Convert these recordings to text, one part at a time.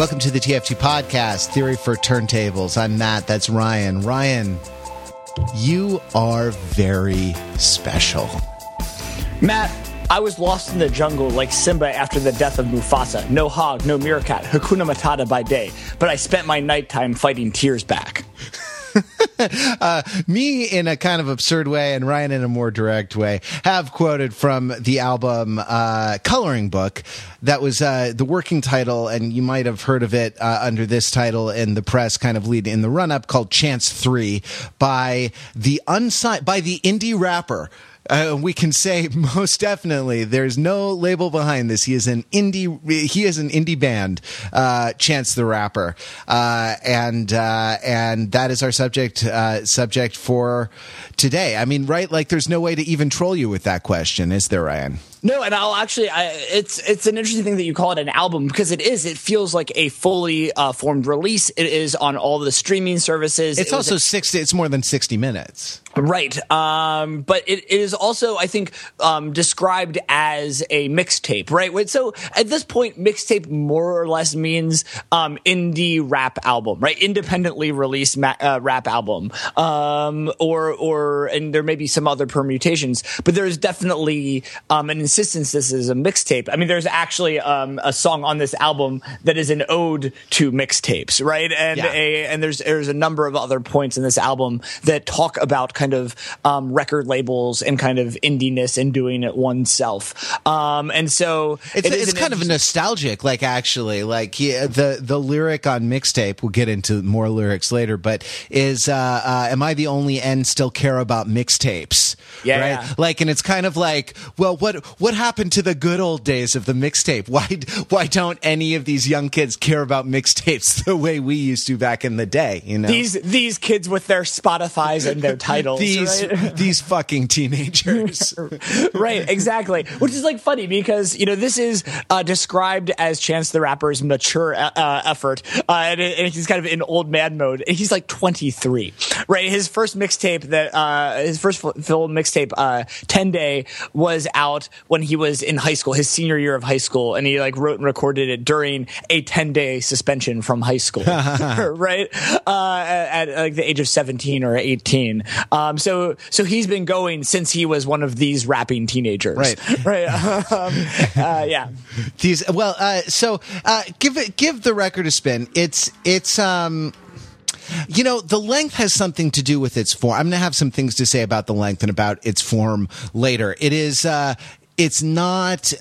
Welcome to the TFT podcast, Theory for Turntables. I'm Matt. That's Ryan. Ryan, you are very special. Matt, I was lost in the jungle like Simba after the death of Mufasa. No hog, no meerkat, Hakuna Matata by day, but I spent my nighttime fighting tears back. Uh, me in a kind of absurd way and Ryan in a more direct way have quoted from the album uh, Coloring Book. That was uh, the working title, and you might have heard of it uh, under this title in the press, kind of lead in the run up, called Chance Three by the unsigned by the indie rapper uh, we can say most definitely there's no label behind this. He is an indie. He is an indie band. Uh, Chance the Rapper, uh, and uh, and that is our subject uh, subject for today. I mean, right? Like, there's no way to even troll you with that question, is there, Ryan? No, and I'll actually, I, it's it's an interesting thing that you call it an album because it is. It feels like a fully uh, formed release. It is on all the streaming services. It's it also sixty. It's more than sixty minutes. Right. Um, but it, it is also, I think, um, described as a mixtape, right? So at this point, mixtape more or less means um, indie rap album, right? Independently released ma- uh, rap album, um, or or and there may be some other permutations, but there is definitely um, an insistence this is a mixtape. I mean, there's actually um, a song on this album that is an ode to mixtapes, right? And yeah. a and there's there's a number of other points in this album that talk about kind of um, record labels and kind of indiness and doing it oneself. Um, and so it's, it it's kind of nostalgic, like actually, like yeah, the the lyric on mixtape. We'll get into more lyrics later, but is uh, uh, "Am I the only N still care about mixtapes?" Yeah, right. Yeah. Like, and it's kind of like, well, what what happened to the good old days of the mixtape? Why why don't any of these young kids care about mixtapes the way we used to back in the day? You know, these these kids with their Spotify's and their Tidals, these right? these fucking teenagers, right? Exactly. Which is like funny because you know this is uh, described as Chance the Rapper's mature uh, uh effort, uh, and, and, he's kind of in old man mode. He's like 23, right? His first mixtape that uh, his first film mixtape, uh, 10 Day, was out when he was in high school, his senior year of high school, and he like wrote and recorded it during a 10 day suspension from high school, right? Uh, at, at, like the age of 17 or 18. Um, so, so he's been going since he was one of these rapping teenagers, right? Right. Um, uh, yeah. These well, uh, so uh, give it give the record a spin. It's it's um you know, the length has something to do with its form. I'm going to have some things to say about the length and about its form later. It is, uh, it's not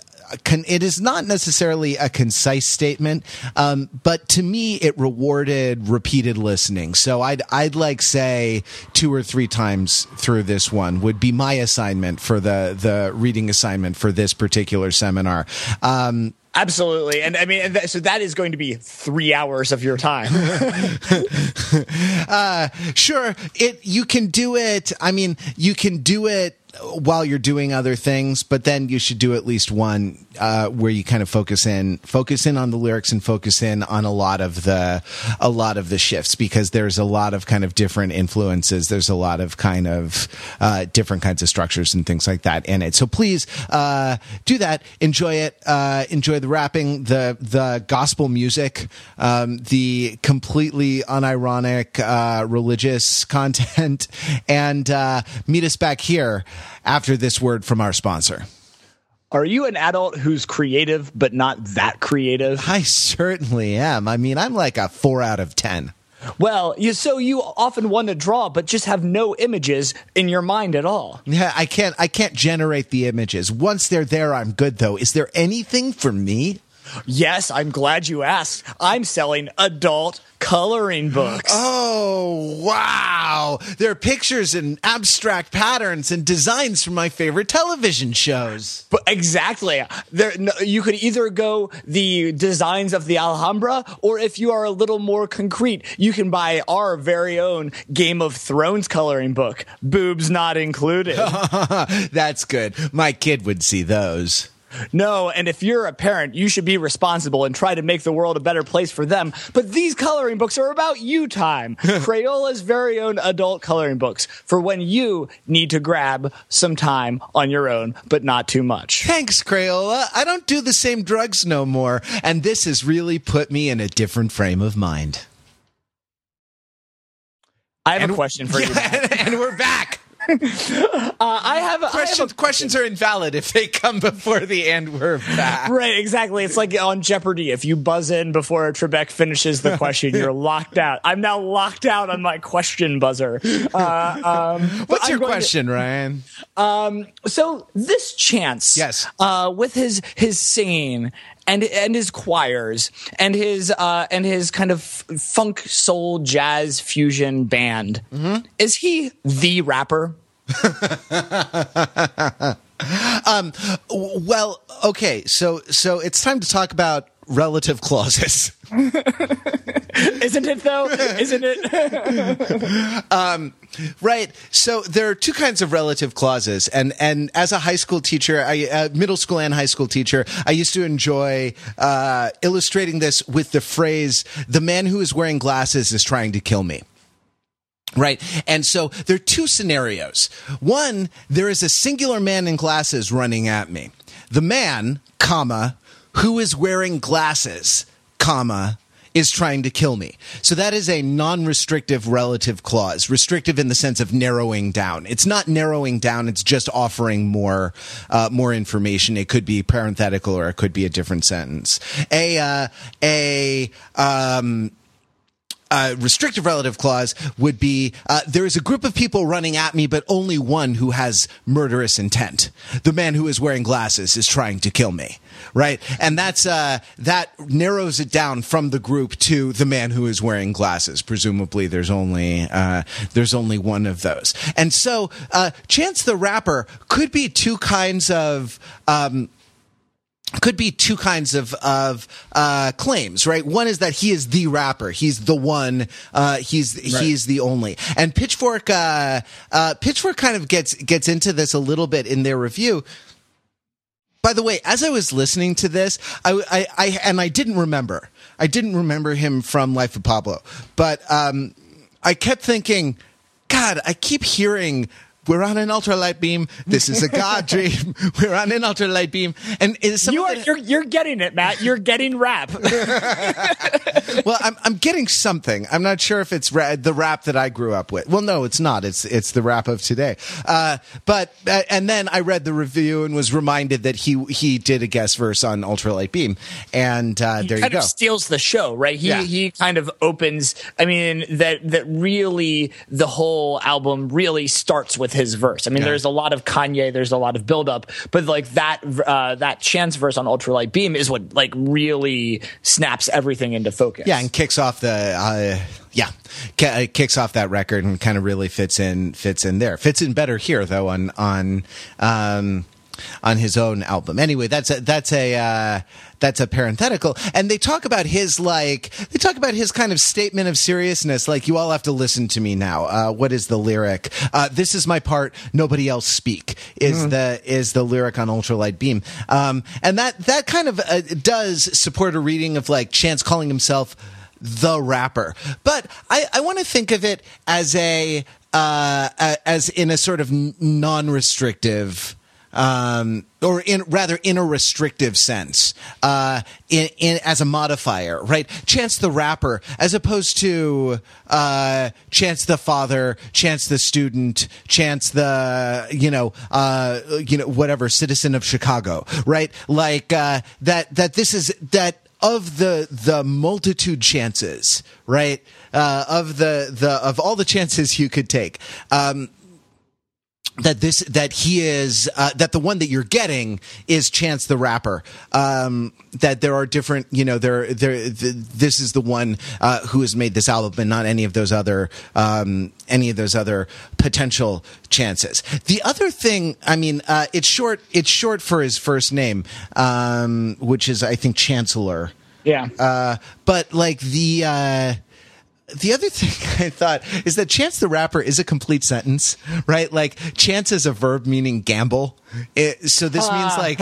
it is not necessarily a concise statement, um, but to me, it rewarded repeated listening. So I'd I'd like say two or three times through this one would be my assignment for the the reading assignment for this particular seminar. Um, Absolutely, and I mean, so that is going to be three hours of your time. uh, sure, it you can do it. I mean, you can do it while you're doing other things, but then you should do at least one uh, where you kind of focus in, focus in on the lyrics and focus in on a lot of the, a lot of the shifts because there's a lot of kind of different influences. There's a lot of kind of uh, different kinds of structures and things like that in it. So please uh, do that. Enjoy it. Uh, enjoy the rapping, the the gospel music, um, the completely unironic uh, religious content, and uh, meet us back here after this word from our sponsor. Are you an adult who's creative but not that creative? I certainly am. I mean, I'm like a four out of 10. Well, you so you often want to draw, but just have no images in your mind at all. Yeah, I can't. I can't generate the images. Once they're there, I'm good. Though, is there anything for me? Yes, I'm glad you asked. I'm selling adult coloring books. Oh, wow. There are pictures and abstract patterns and designs from my favorite television shows. But exactly. There you could either go the designs of the Alhambra or if you are a little more concrete, you can buy our very own Game of Thrones coloring book. Boobs not included. That's good. My kid would see those. No, and if you're a parent, you should be responsible and try to make the world a better place for them. But these coloring books are about you time. Crayola's very own adult coloring books for when you need to grab some time on your own, but not too much. Thanks, Crayola. I don't do the same drugs no more, and this has really put me in a different frame of mind. I have and, a question for you. and we're back. Uh, I have, questions. I have questions are invalid if they come before the end. We're back. Right, exactly. It's like on Jeopardy. If you buzz in before Trebek finishes the question, you're locked out. I'm now locked out on my question buzzer. Uh, um, What's your question, to, Ryan? Um, so this chance, yes, uh, with his his singing and and his choirs and his uh, and his kind of funk soul jazz fusion band. Mm-hmm. Is he the rapper? um, well, okay, so so it's time to talk about relative clauses. Isn't it though? Isn't it? um, right. So there are two kinds of relative clauses, and and as a high school teacher, I uh, middle school and high school teacher, I used to enjoy uh, illustrating this with the phrase "the man who is wearing glasses is trying to kill me." Right. And so there are two scenarios. One, there is a singular man in glasses running at me. The man, comma, who is wearing glasses, comma, is trying to kill me. So that is a non-restrictive relative clause. Restrictive in the sense of narrowing down. It's not narrowing down. It's just offering more, uh, more information. It could be parenthetical or it could be a different sentence. A, uh, a, um, uh, restrictive relative clause would be uh, there is a group of people running at me, but only one who has murderous intent. The man who is wearing glasses is trying to kill me, right? And that's uh, that narrows it down from the group to the man who is wearing glasses. Presumably, there's only uh, there's only one of those, and so uh, Chance the Rapper could be two kinds of. Um, could be two kinds of of uh, claims, right? One is that he is the rapper, he's the one, uh, he's right. he's the only. And Pitchfork, uh, uh, Pitchfork kind of gets gets into this a little bit in their review. By the way, as I was listening to this, I, I, I and I didn't remember, I didn't remember him from Life of Pablo, but um, I kept thinking, God, I keep hearing we're on an ultralight beam. This is a God dream. We're on an ultralight beam, and you are you're, you're getting it, Matt. You're getting rap. well, I'm I'm getting something. I'm not sure if it's ra- the rap that I grew up with. Well, no, it's not. It's it's the rap of today. Uh, but uh, and then I read the review and was reminded that he he did a guest verse on ultralight beam, and uh, there you go. steals the show, right? He yeah. he kind of opens. I mean that that really the whole album really starts with his verse. I mean, yeah. there's a lot of Kanye, there's a lot of buildup, but like that uh, that Chance verse on Ultralight Beam is what like really snaps everything into focus. Yeah, and kicks off the. Uh, yeah, uh, kicks off that record and kind of really fits in fits in there. Fits in better here though on on um, on his own album. Anyway, that's a, that's a uh, that's a parenthetical, and they talk about his like they talk about his kind of statement of seriousness. Like you all have to listen to me now. Uh, what is the lyric? Uh, this is my part. Nobody else speak. Is mm the is the lyric on Ultralight Beam? Um, and that that kind of uh, does support a reading of like Chance calling himself the rapper. But I, I want to think of it as a uh, as in a sort of non-restrictive um, or in rather in a restrictive sense, uh, in, in as a modifier, right? Chance the rapper, as opposed to uh, Chance the father, Chance the student, Chance the you know uh, you know whatever citizen of Chicago, right? Like uh, that that this is that of the the multitude chances, right? Uh, of the the of all the chances you could take. Um, that this that he is uh, that the one that you're getting is Chance the Rapper. Um, that there are different, you know, there there the, this is the one uh, who has made this album, and not any of those other um, any of those other potential chances. The other thing, I mean, uh, it's short. It's short for his first name, um, which is I think Chancellor. Yeah. Uh, but like the uh, the other thing I thought is that Chance the Rapper is a complete sentence, right? Like Chance is a verb meaning gamble. It, so this means like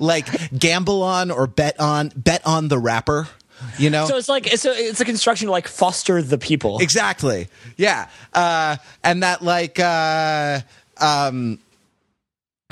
like gamble on or bet on bet on the rapper. You know, So it's like it's a it's a construction to like foster the people. exactly. Yeah, uh, and that like uh, um,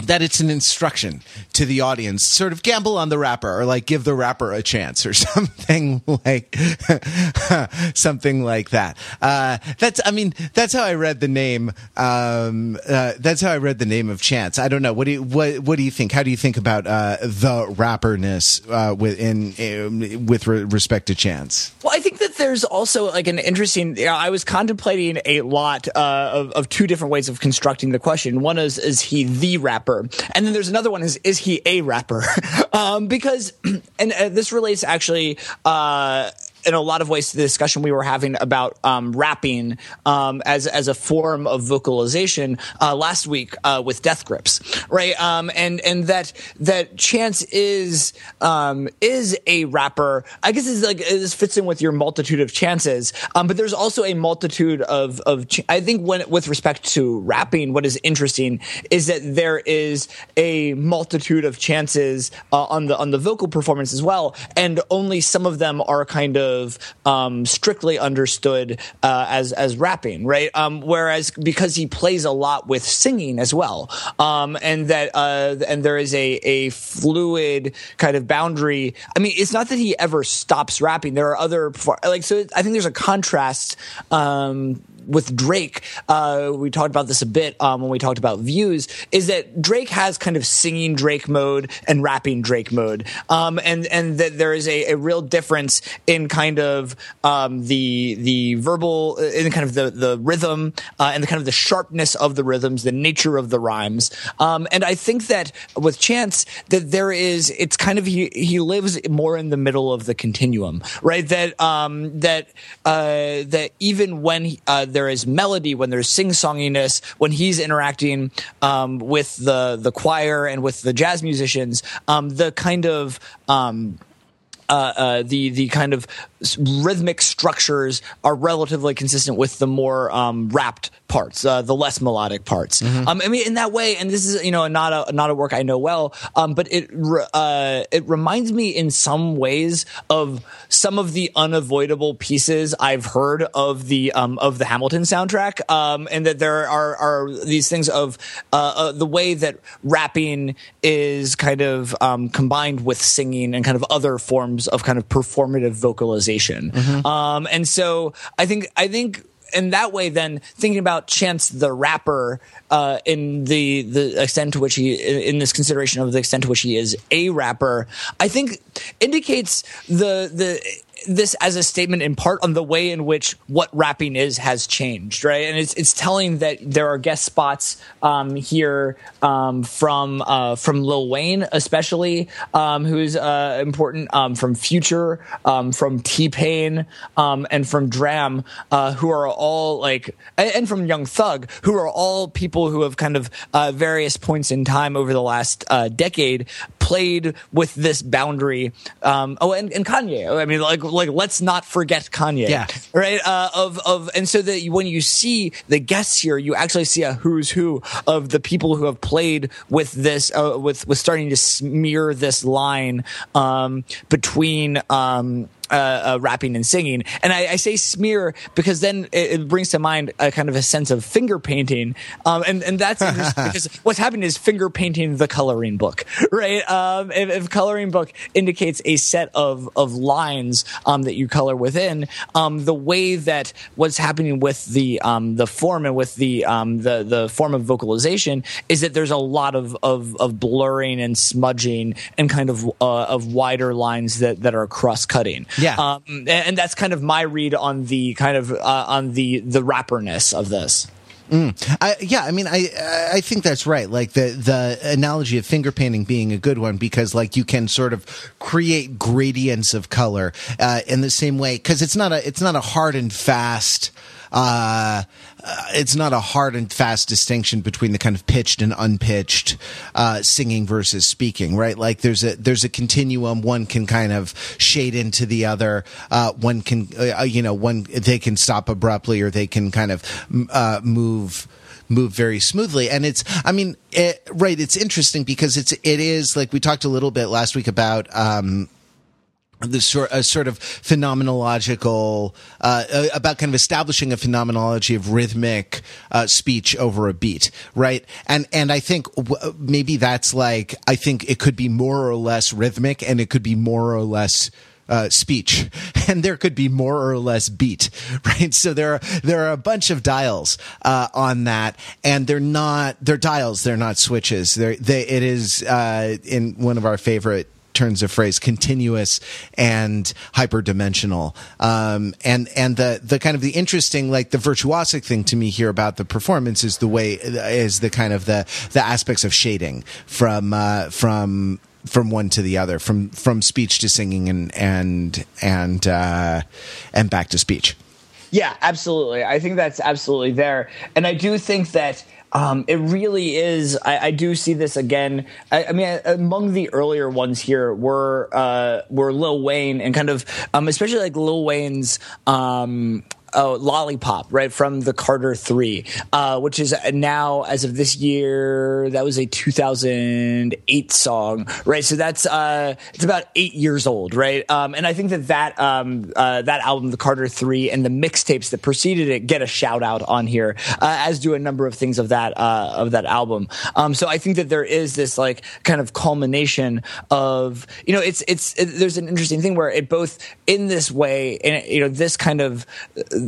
that it's an instruction to the audience, sort of gamble on the rapper, or like give the rapper a chance, or something like something like that. Uh, that's, I mean, that's how I read the name. Um, uh, that's how I read the name of Chance. I don't know. What do you what What do you think? How do you think about uh, the rapperness uh, within uh, with re- respect to Chance? Well, I think that there's also like an interesting. You know, I was contemplating a lot uh, of, of two different ways of constructing the question. One is is he the rapper, and then there's another one is is he a rapper? um, because and uh, this relates actually. Uh, in a lot of ways to the discussion we were having about um, rapping um, as as a form of vocalization uh, last week uh, with Death Grips, right? Um, and and that that Chance is um, is a rapper. I guess it's like this fits in with your multitude of chances, um, but there's also a multitude of of. Ch- I think when with respect to rapping, what is interesting is that there is a multitude of chances uh, on the on the vocal performance as well, and only some of them are kind of um, strictly understood uh, as as rapping, right? Um, whereas because he plays a lot with singing as well, um, and that uh, and there is a a fluid kind of boundary. I mean, it's not that he ever stops rapping. There are other like so. I think there's a contrast. Um, with Drake, uh, we talked about this a bit um, when we talked about views, is that Drake has kind of singing Drake mode and rapping Drake mode, um, and and that there is a, a, real difference in kind of um, the the verbal, in kind of the the rhythm uh, and the kind of the sharpness of the rhythms, the nature of the rhymes, um, and I think that with Chance that there is, it's kind of he he lives more in the middle of the continuum, right? That um, that uh, that even when he, uh, there is melody, when there's sing songiness, when he's interacting um, with the the choir and with the jazz musicians, um, the kind of um, uh, uh, the the kind of rhythmic structures are relatively consistent with the more um, rapped parts, uh, the less melodic parts. Mm-hmm. Um, I mean, in that way, and this is you know not a not a work I know well, um, but it uh, it reminds me in some ways of some of the unavoidable pieces I've heard of the um, of the Hamilton soundtrack, um, and that there are are these things of uh, uh, the way that rapping is kind of um, combined with singing and kind of other forms of kind of performative vocalization. Mm-hmm. Um, and so I think I think in that way, then thinking about Chance the rapper uh, in the the extent to which he in this consideration of the extent to which he is a rapper, I think indicates the the this as a statement in part on the way in which what rapping is has changed, right? And it's it's telling that there are guest spots um, here um, from uh, from Lil Wayne, especially um, who's uh, important um, from Future, um, from T Pain, um, and from D.R.A.M., uh, who are all like, and from Young Thug, who are all people who have kind of uh, various points in time over the last uh, decade played with this boundary. oh, and, and Kanye. I mean, like like let's not forget Kanye. Yeah. Right. Uh, of of and so that when you see the guests here, you actually see a who's who of the people who have played with this uh, with with starting to smear this line um, between. Um, uh, uh, rapping and singing. And I, I, say smear because then it, it, brings to mind a kind of a sense of finger painting. Um, and, and that's because what's happening is finger painting the coloring book, right? Um, if, if, coloring book indicates a set of, of lines um, that you color within, um, the way that what's happening with the um, the form and with the um, the the form of vocalization is that there's a lot of, of, of blurring and smudging and kind of uh, of wider lines that, that are cross cutting. Yeah, um, and, and, that's kind of my read on the kind of uh, on the the rapperness of this. Mm. I, yeah, I mean, I I think that's right. Like the the analogy of finger painting being a good one because like you can sort of create gradients of color uh, in the same way because it's not a it's not a hard and fast uh, uh, it's not a hard and fast distinction between the kind of pitched and unpitched uh, singing versus speaking, right? Like there's a there's a continuum. One can kind of shade into the other. Uh, one can uh, you know one they can stop abruptly or they can kind of uh, move move very smoothly and it's i mean it, right it's interesting because it's it is like we talked a little bit last week about um the sort a sort of phenomenological uh, about kind of establishing a phenomenology of rhythmic uh, speech over a beat, right? And and I think w- maybe that's like I think it could be more or less rhythmic, and it could be more or less. Uh, speech, and there could be more or less beat, right? So there are there are a bunch of dials uh, on that, and they're not they're dials, they're not switches. They're, they it is uh, in one of our favorite turns of phrase continuous and hyperdimensional. Um, and and the the kind of the interesting like the virtuosic thing to me here about the performance is the way is the kind of the the aspects of shading from uh, from from one to the other from from speech to singing and and and uh, and back to speech. Yeah absolutely. I think that's absolutely there. And i do think that um, it really is. I, I, do see this again. I, I, mean, among the earlier ones here were uh, were Lil Wayne and kind of, um, especially like Lil Wayne's. Um, oh, Lollipop, right from the Carter Three, uh, which is now as of this year that was a 2008 song, right? So that's uh, it's about eight years old, right? Um, and I think that that um, uh, that album, the Carter Three, and the mixtapes that preceded it get a shout out on here, uh, as do a number of things of that uh, of that album. Um, so I think that there is this like kind of culmination of you know it's it's it, there's an interesting thing where it both in this way and you know this kind of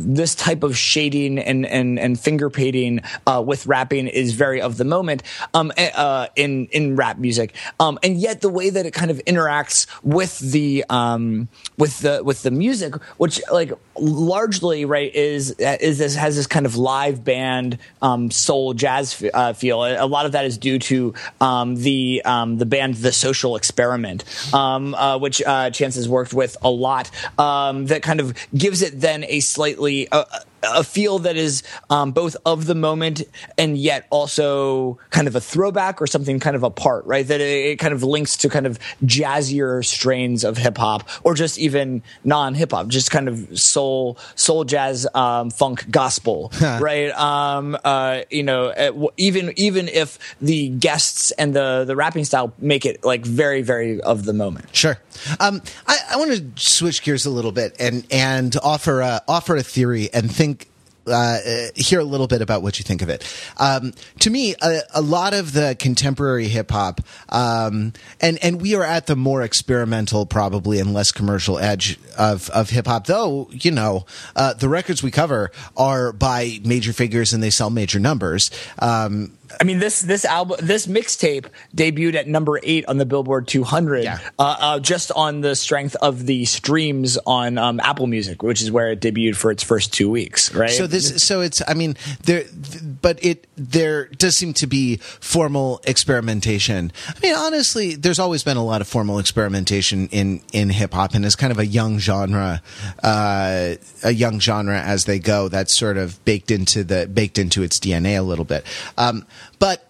this type of shading and and, and finger painting uh, with rapping is very of the moment um, eh, uh, in in rap music, um, and yet the way that it kind of interacts with the um, with the with the music, which like largely right is is this has this kind of live band um, soul jazz uh, feel. A lot of that is due to um, the um, the band The Social Experiment, uh, which uh, Chance has worked with a lot. that kind of gives it then a slightly slightly uh, a feel that is um, both of the moment and yet also kind of a throwback or something kind of apart, right? That it, it kind of links to kind of jazzier strains of hip hop or just even non hip hop, just kind of soul, soul jazz, um, funk, gospel, right? Um, uh, you know, uh, even even if the guests and the the rapping style make it like very very of the moment. Sure. Um, I, I want to switch gears a little bit and and offer a, offer a theory and think uh, hear a little bit about what you think of it. Um, to me, a, a, lot of the contemporary hip hop, um, and and we are at the more experimental, probably and less commercial edge of of hip hop. Though you know, uh, the records we cover are by major figures and they sell major numbers. Um, I mean this this album this mixtape debuted at number eight on the Billboard 200, yeah. uh, uh, just on the strength of the streams on um, Apple Music, which is where it debuted for its first two weeks, right? So this so it's I mean there, but it there does seem to be formal experimentation. I mean honestly, there's always been a lot of formal experimentation in in hip hop, and it's kind of a young genre, uh, a young genre as they go. That's sort of baked into the baked into its DNA a little bit. Um, but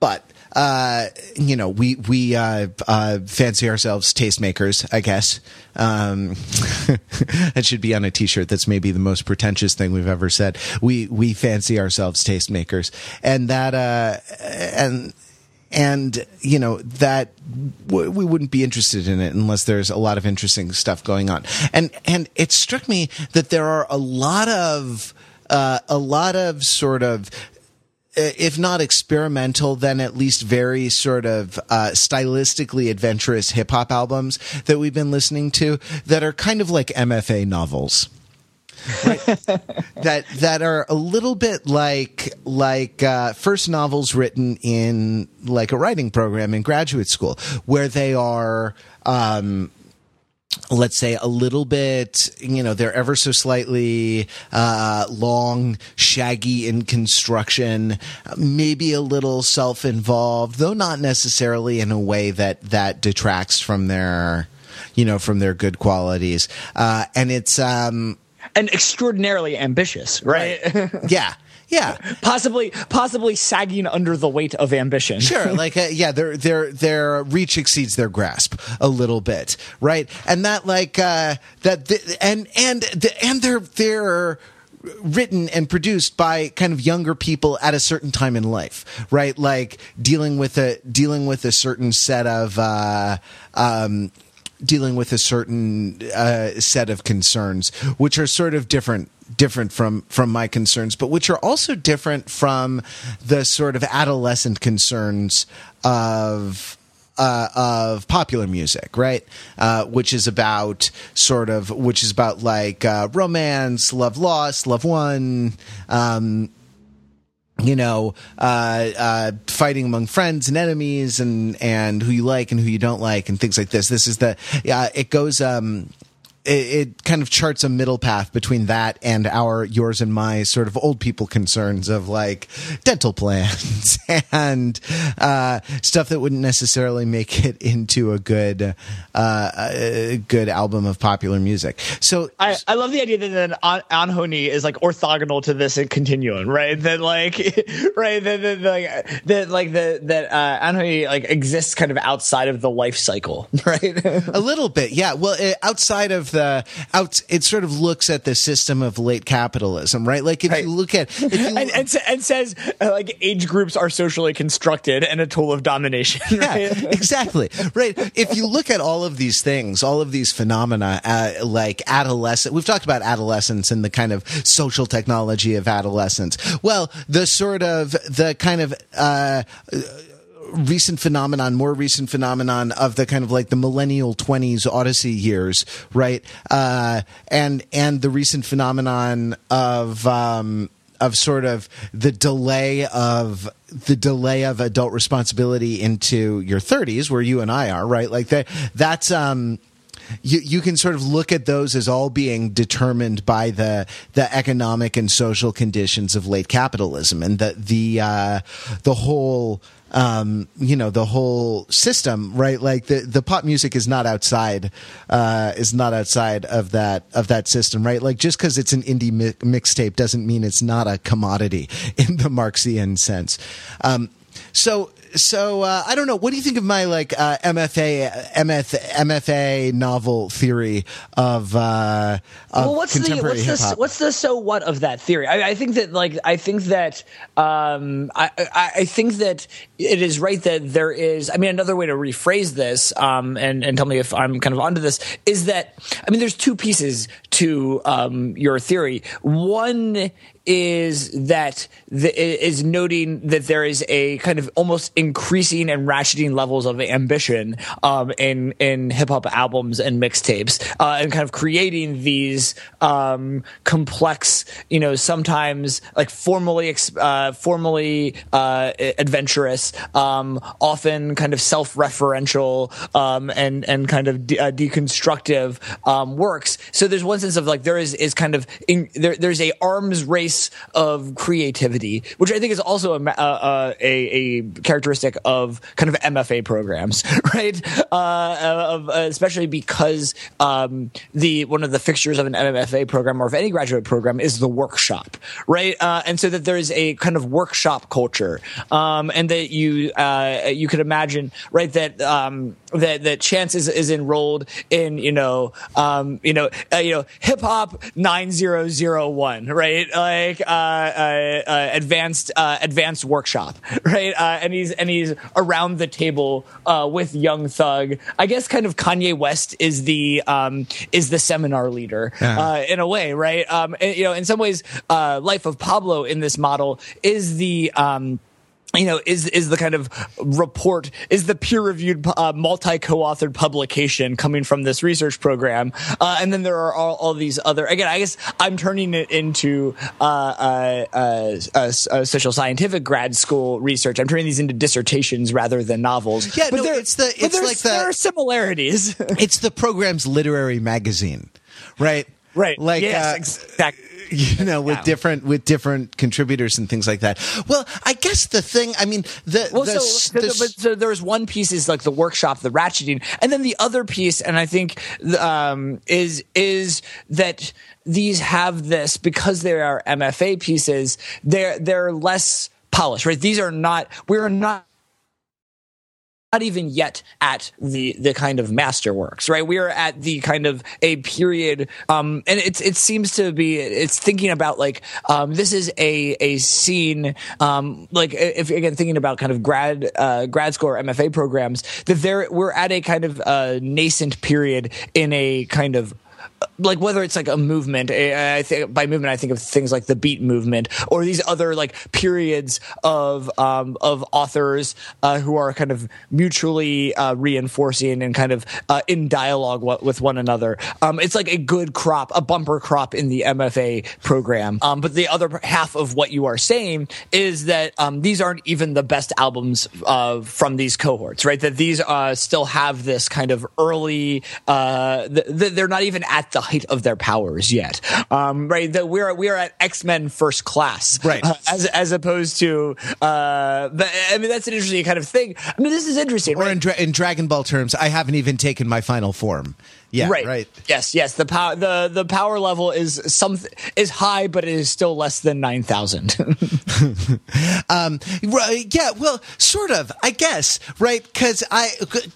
but uh, you know, we we uh, uh, fancy ourselves tastemakers, I guess. Um, that should be on a T-shirt. That's maybe the most pretentious thing we've ever said. We we fancy ourselves tastemakers, and that uh, and and you know that w- we wouldn't be interested in it unless there's a lot of interesting stuff going on. And and it struck me that there are a lot of uh, a lot of sort of if not experimental, then at least very sort of uh, stylistically adventurous hip hop albums that we've been listening to that are kind of like MFA novels. Right? that that are a little bit like like uh, first novels written in like a writing program in graduate school, where they are um, let's say a little bit you know they're ever so slightly uh, long shaggy in construction maybe a little self-involved though not necessarily in a way that that detracts from their you know from their good qualities uh, and it's um and extraordinarily ambitious, right? yeah. Yeah, possibly, possibly sagging under the weight of ambition. Sure, like uh, yeah, their their their reach exceeds their grasp a little bit, right? And that like uh, that the, and and the, and they're they're written and produced by kind of younger people at a certain time in life, right? Like dealing with a dealing with a certain set of. Uh, um, dealing with a certain uh, set of concerns, which are sort of different different from from my concerns, but which are also different from the sort of adolescent concerns of uh, of popular music, right? Uh, which is about sort of, which is about like uh, romance, love lost, love won, um, you know, uh, uh, fighting among friends and enemies, and and who you like and who you don't like, and things like this. This is the, yeah, it goes. Um, it, it, kind of charts a middle path between that and our yours and my sort of old people concerns of like dental plans and uh, stuff that wouldn't necessarily make it into a good uh, a good album of popular music. So I, I love the idea that An- Anohni is like orthogonal to this continuum, right? That like right that, that, like that like the that uh, Anohni like exists kind of outside of the life cycle, right? a little bit, yeah. Well, it, outside of the out it sort of looks at the system of late capitalism right like if right. you look at you, and, and, and, says uh, like age groups are socially constructed and a tool of domination right? yeah exactly right if you look at all of these things all of these phenomena uh, like adolescent we've talked about adolescence and the kind of social technology of adolescence well the sort of the kind of uh, recent phenomenon, more recent phenomenon of the kind of like the millennial twenties Odyssey years, right? Uh, and and the recent phenomenon of um, of sort of the delay of the delay of adult responsibility into your 30s where you and I are right like that that's um you you can sort of look at those as all being determined by the the economic and social conditions of late capitalism and the the uh, the whole um, you know the whole system, right? Like the the pop music is not outside, uh, is not outside of that of that system, right? Like just because it's an indie mi- mixtape doesn't mean it's not a commodity in the Marxian sense. Um, so so uh, I don't know. What do you think of my like uh, MFA MF, MFA novel theory of, uh, of well, what's contemporary the, what's? The, what's the so what of that theory? I, I think that like I think that um, I, I, I think that it is right that there is. I mean, another way to rephrase this, um, and and tell me if I'm kind of onto this, is that I mean, there's two pieces to um, your theory. One is that the, is noting that there is a kind of almost increasing and ratcheting levels of ambition um, in in hip hop albums and mixtapes, uh, and kind of creating these um, complex, you know, sometimes like formally uh, formally uh, adventurous, um, often kind of self referential um, and and kind of de- uh, deconstructive um, works. So there's one sense of like there is is kind of in, there, there's a arms race of creativity, which I think is also a, a, a characteristic of kind of MFA programs, right? Uh, of, especially because um, the one of the fixtures of an MFA program or of any graduate program is the workshop, right? Uh, and so that there is a kind of workshop culture, um, and that you uh, you could imagine, right, that um, that that Chance is, is enrolled in you know um, you know uh, you know hip hop nine zero zero one, right? Like uh, uh, uh, advanced uh, advanced workshop, right? Uh, and he's and he's around the table uh, with Young Thug. I guess kind of Kanye West is the um, is the seminar leader yeah. in a way, right? Um, and, you know, in some ways, Life of Pablo in this model is the um, you know, is is the kind of report, is the peer reviewed, uh, multi co authored publication coming from this research program, uh, and then there are all, all, these other. Again, I guess I'm turning it into uh, uh, uh a, a, social scientific grad school research. I'm turning these into dissertations rather than novels. Yeah, but no, it's the it's like the there are similarities. it's the program's literary magazine, right? Right. Like yes, uh, exactly you know, with different with different contributors and things like that. Well, I guess the thing, I mean, the Well, the, so, the so there's one piece is like the workshop, the ratcheting, and then the other piece, and I think um, is is that these have this because they are MFA pieces. They're they're less polished, right? These are not. We're not not even yet at the the kind of masterworks, right? We are at the kind of a period, um, and it's it seems to be it's thinking about like um, this is a a scene, um, like if again thinking about kind of grad uh, grad school or MFA programs that there we're at a kind of uh, nascent period in a kind of like whether it's like a movement i think by movement i think of things like the beat movement or these other like periods of um of authors uh, who are kind of mutually uh, reinforcing and kind of uh, in dialogue with one another. Um it's like a good crop a bumper crop in the mfa program. Um but the other half of what you are saying is that um these aren't even the best albums uh from these cohorts right? That these uh still have this kind of early uh th- they're not even at the height of their powers yet um right that we're we're at x-men first class Right. uh, as as opposed to uh but, i mean that's an interesting kind of thing i mean this is interesting or right? in, Dra- in Dragon Ball terms, I haven't even taken my final form. Yeah, right. right. Yes, yes. The power the the power level is some is high, but it is still less than nine thousand. Um, right, yeah, well, sort of, I guess, right? Because I,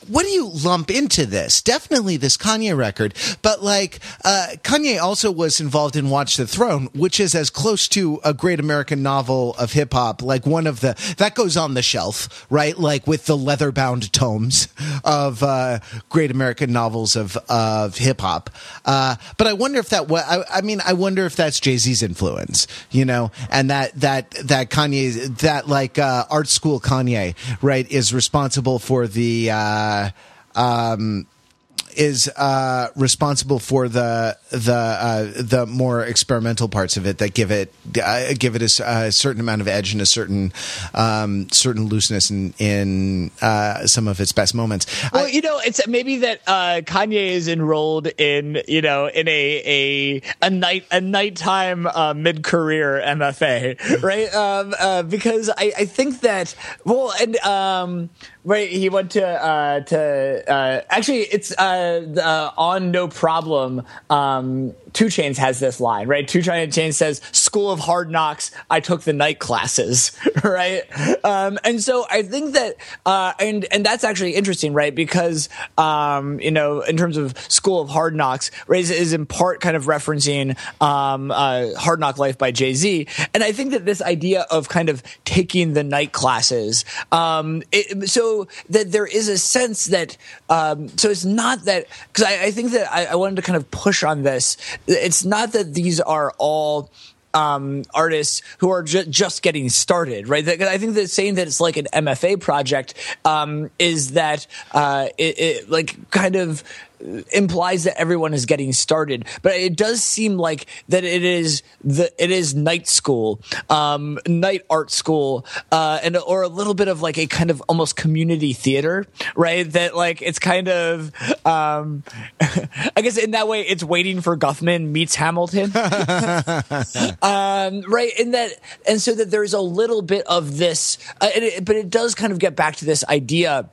what do you lump into this? Definitely this Kanye record, but like, uh, Kanye also was involved in Watch the Throne, which is as close to a great American novel of hip hop, like one of the that goes on the shelf, right? Like with the leather bound tomes of uh, great American novels of of hip hop. Uh, but I wonder if that. I, I mean, I wonder if that's Jay Z's influence, you know, and that that that Kanye that like uh, art school Kanye, right, is responsible for the. Uh, um, is uh, responsible for the the uh, the more experimental parts of it that give it uh, give it a, a certain amount of edge and a certain um, certain looseness in in uh, some of its best moments. Well, I- you know, it's maybe that uh, Kanye is enrolled in you know in a a a night a nighttime uh, mid career MFA, right? Um, because I, I think that well, and um, right, he went to to actually it's uh, on No Problem. Um, 2 Chainz has this line, right? 2 Chainz says, "School of Hard Knocks. I took the night classes, right?" Um, and so I think that, uh, and and that's actually interesting, right? Because um, you know, in terms of School of Hard Knocks, right, is, is in part kind of referencing um, uh, Hard Knock Life by Jay Z, and I think that this idea of kind of taking the night classes, um, it, so that there is a sense that, um, so it's not that because I, I think that I, I wanted to kind of push on this. It's not that these are all um, artists who are ju- just getting started, right? I think that saying that it's like an MFA project um, is that uh, it, it like kind of implies that everyone is getting started, but it does seem like that it is the it is night school, um, night art school, uh, and or a little bit of like a kind of almost community theater, right? That like it's kind of, um, I guess in that way, it's waiting for Guffman meets Hamilton um, right and that and so that there's a little bit of this uh, it, but it does kind of get back to this idea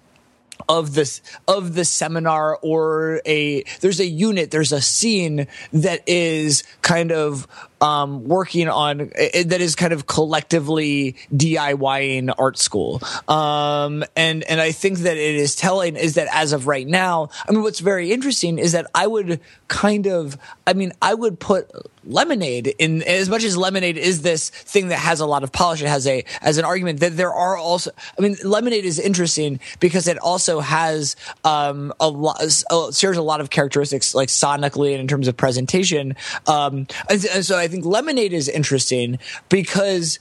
of this of the seminar or a there's a unit there's a scene that is kind of um, working on uh, that is kind of collectively DIYing art school. Um, and and I think that it is telling is that as of right now I mean what's very interesting is that I would kind of I mean I would put lemonade. In as much as lemonade is this thing that has a lot of polish it has a as an argument that there are also i mean lemonade is interesting because it also has um a lot shares a lot of characteristics like sonically and in terms of presentation. Um and, and so i think lemonade is interesting because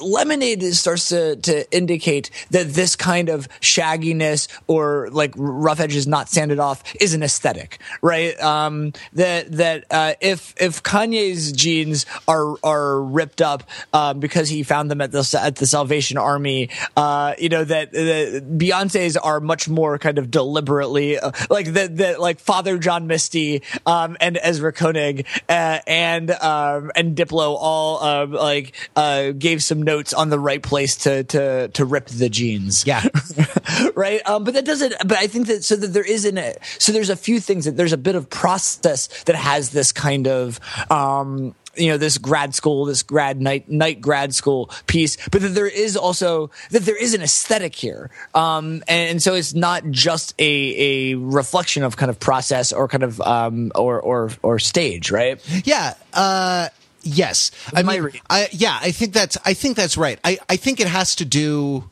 lemonade starts to to indicate that this kind of shagginess or like rough edges not sanded off is an aesthetic, right? Um, that that uh, if if Kanye's jeans are are ripped up um, because he found them at the at the Salvation Army, uh, you know that, that Beyonce's are much more kind of deliberately uh, like that that like Father John Misty um, and Ezra Koenig uh, and um, and Diplo all uh, like uh, gave some notes on the right place to to to rip the jeans. Yeah. right. Um, but that doesn't. But I think that so that there isn't. So there's a few things that there's a bit of process that has this kind of um, you know this grad school this grad night night grad school piece but that there is also that there is an aesthetic here um and so it's not just a a reflection of kind of process or kind of um or or or stage right yeah uh yes. I mean I, yeah i think that's i think that's right. I i think it has to do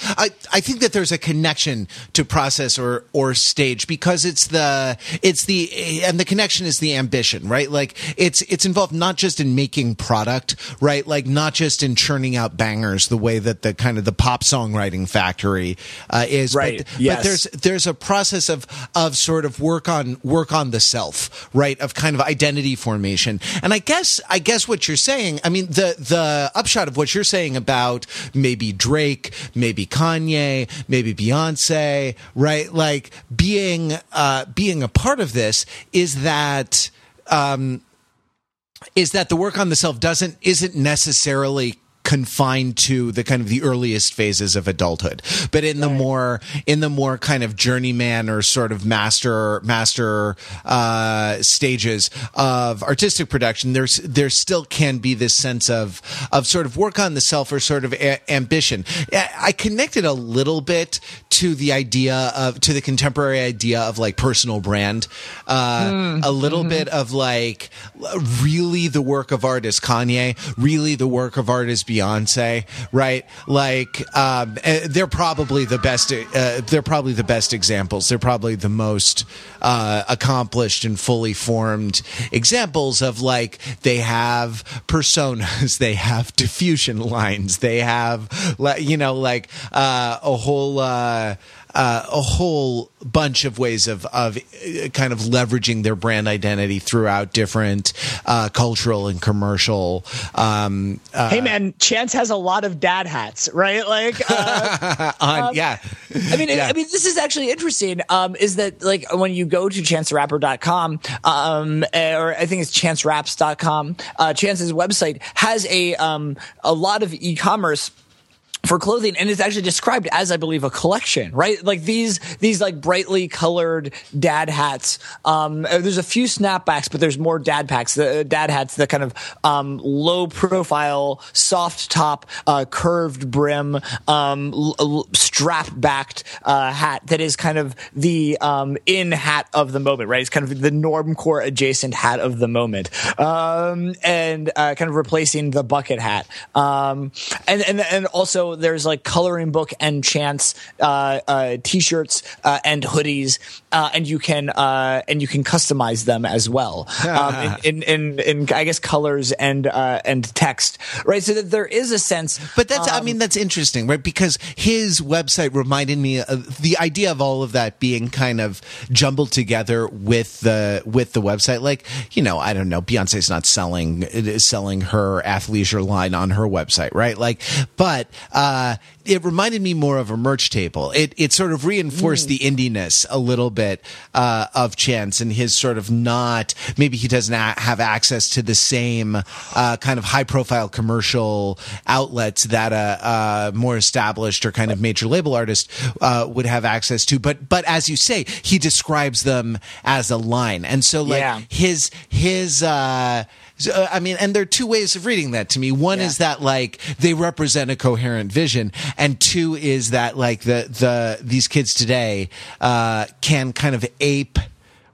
I, I think that there's a connection to process or or stage because it's the it's the and the connection is the ambition right? Like it's it's involved not just in making product right? Like not just in churning out bangers the way that the kind of the pop songwriting factory uh, is right. but, yes. but there's there's a process of of sort of work on work on the self right? Of kind of identity formation. And I guess I guess what you're saying I mean the the upshot of what you're saying about maybe Drake maybe Kanye, maybe Beyonce, right? Like being uh, being a part of this is that um, is that the work on the self doesn't isn't necessarily confined to the kind of the earliest phases of adulthood but in the right. more in the more kind of journeyman or sort of master master uh, stages of artistic production there's there still can be this sense of of sort of work on the self or sort of a- ambition i connected a little bit to the idea of to the contemporary idea of like personal brand uh, mm. a little mm-hmm. bit of like really the work of art is kanye really the work of art is Beyonce, right? Like, um, eh, they're probably the best. Uh, they're probably the best examples. They're probably the most uh, accomplished and fully formed examples of like they have personas, they have diffusion lines, they have, you know, like uh, a whole. Uh, a whole bunch of ways of of uh, kind of leveraging their brand identity throughout different uh, cultural and commercial. Um, uh, hey man, Chance has a lot of dad hats, right? Like, uh, on, um, yeah. I mean, yeah. I mean, this is actually interesting. Um, is that like when you go to chancerapper.com, um, or I think it's chanceraps.com, uh, Chance's website has a um a lot of e-commerce for clothing and it's actually described as i believe a collection right? Like these these like brightly colored dad hats um there's a few snapbacks but there's more dad packs the uh, dad hats the kind of um low profile soft top uh curved brim um l- l- strap backed uh hat that is kind of the um in hat of the moment right? It's kind of the normcore adjacent hat of the moment um and uh kind of replacing the bucket hat um and and and also there's like coloring book and chance uh, uh, t-shirts uh, and hoodies, uh, and you can uh, and you can customize them as well um, in, in, in, in, I guess colors and uh, and text, right? So that there is a sense. But that's um, I mean that's interesting, right? Because his website reminded me of the idea of all of that being kind of jumbled together with the with the website. Like you know, I don't know, Beyonce's not selling selling her athleisure line on her website, right? Like, but. Uh, uh, it reminded me more of a merch table. It it sort of reinforced mm. the indiness a little bit uh, of Chance and his sort of not maybe he doesn't have access to the same uh, kind of high profile commercial outlets that a, a, more established or kind of major label artist uh, would have access to. But but as you say, he describes them as a line, and so like yeah. his his uh, I mean, and there are two ways of reading that to me. One yeah. is that like they represent a coherent vision, and two is that like the the these kids today uh, can kind of ape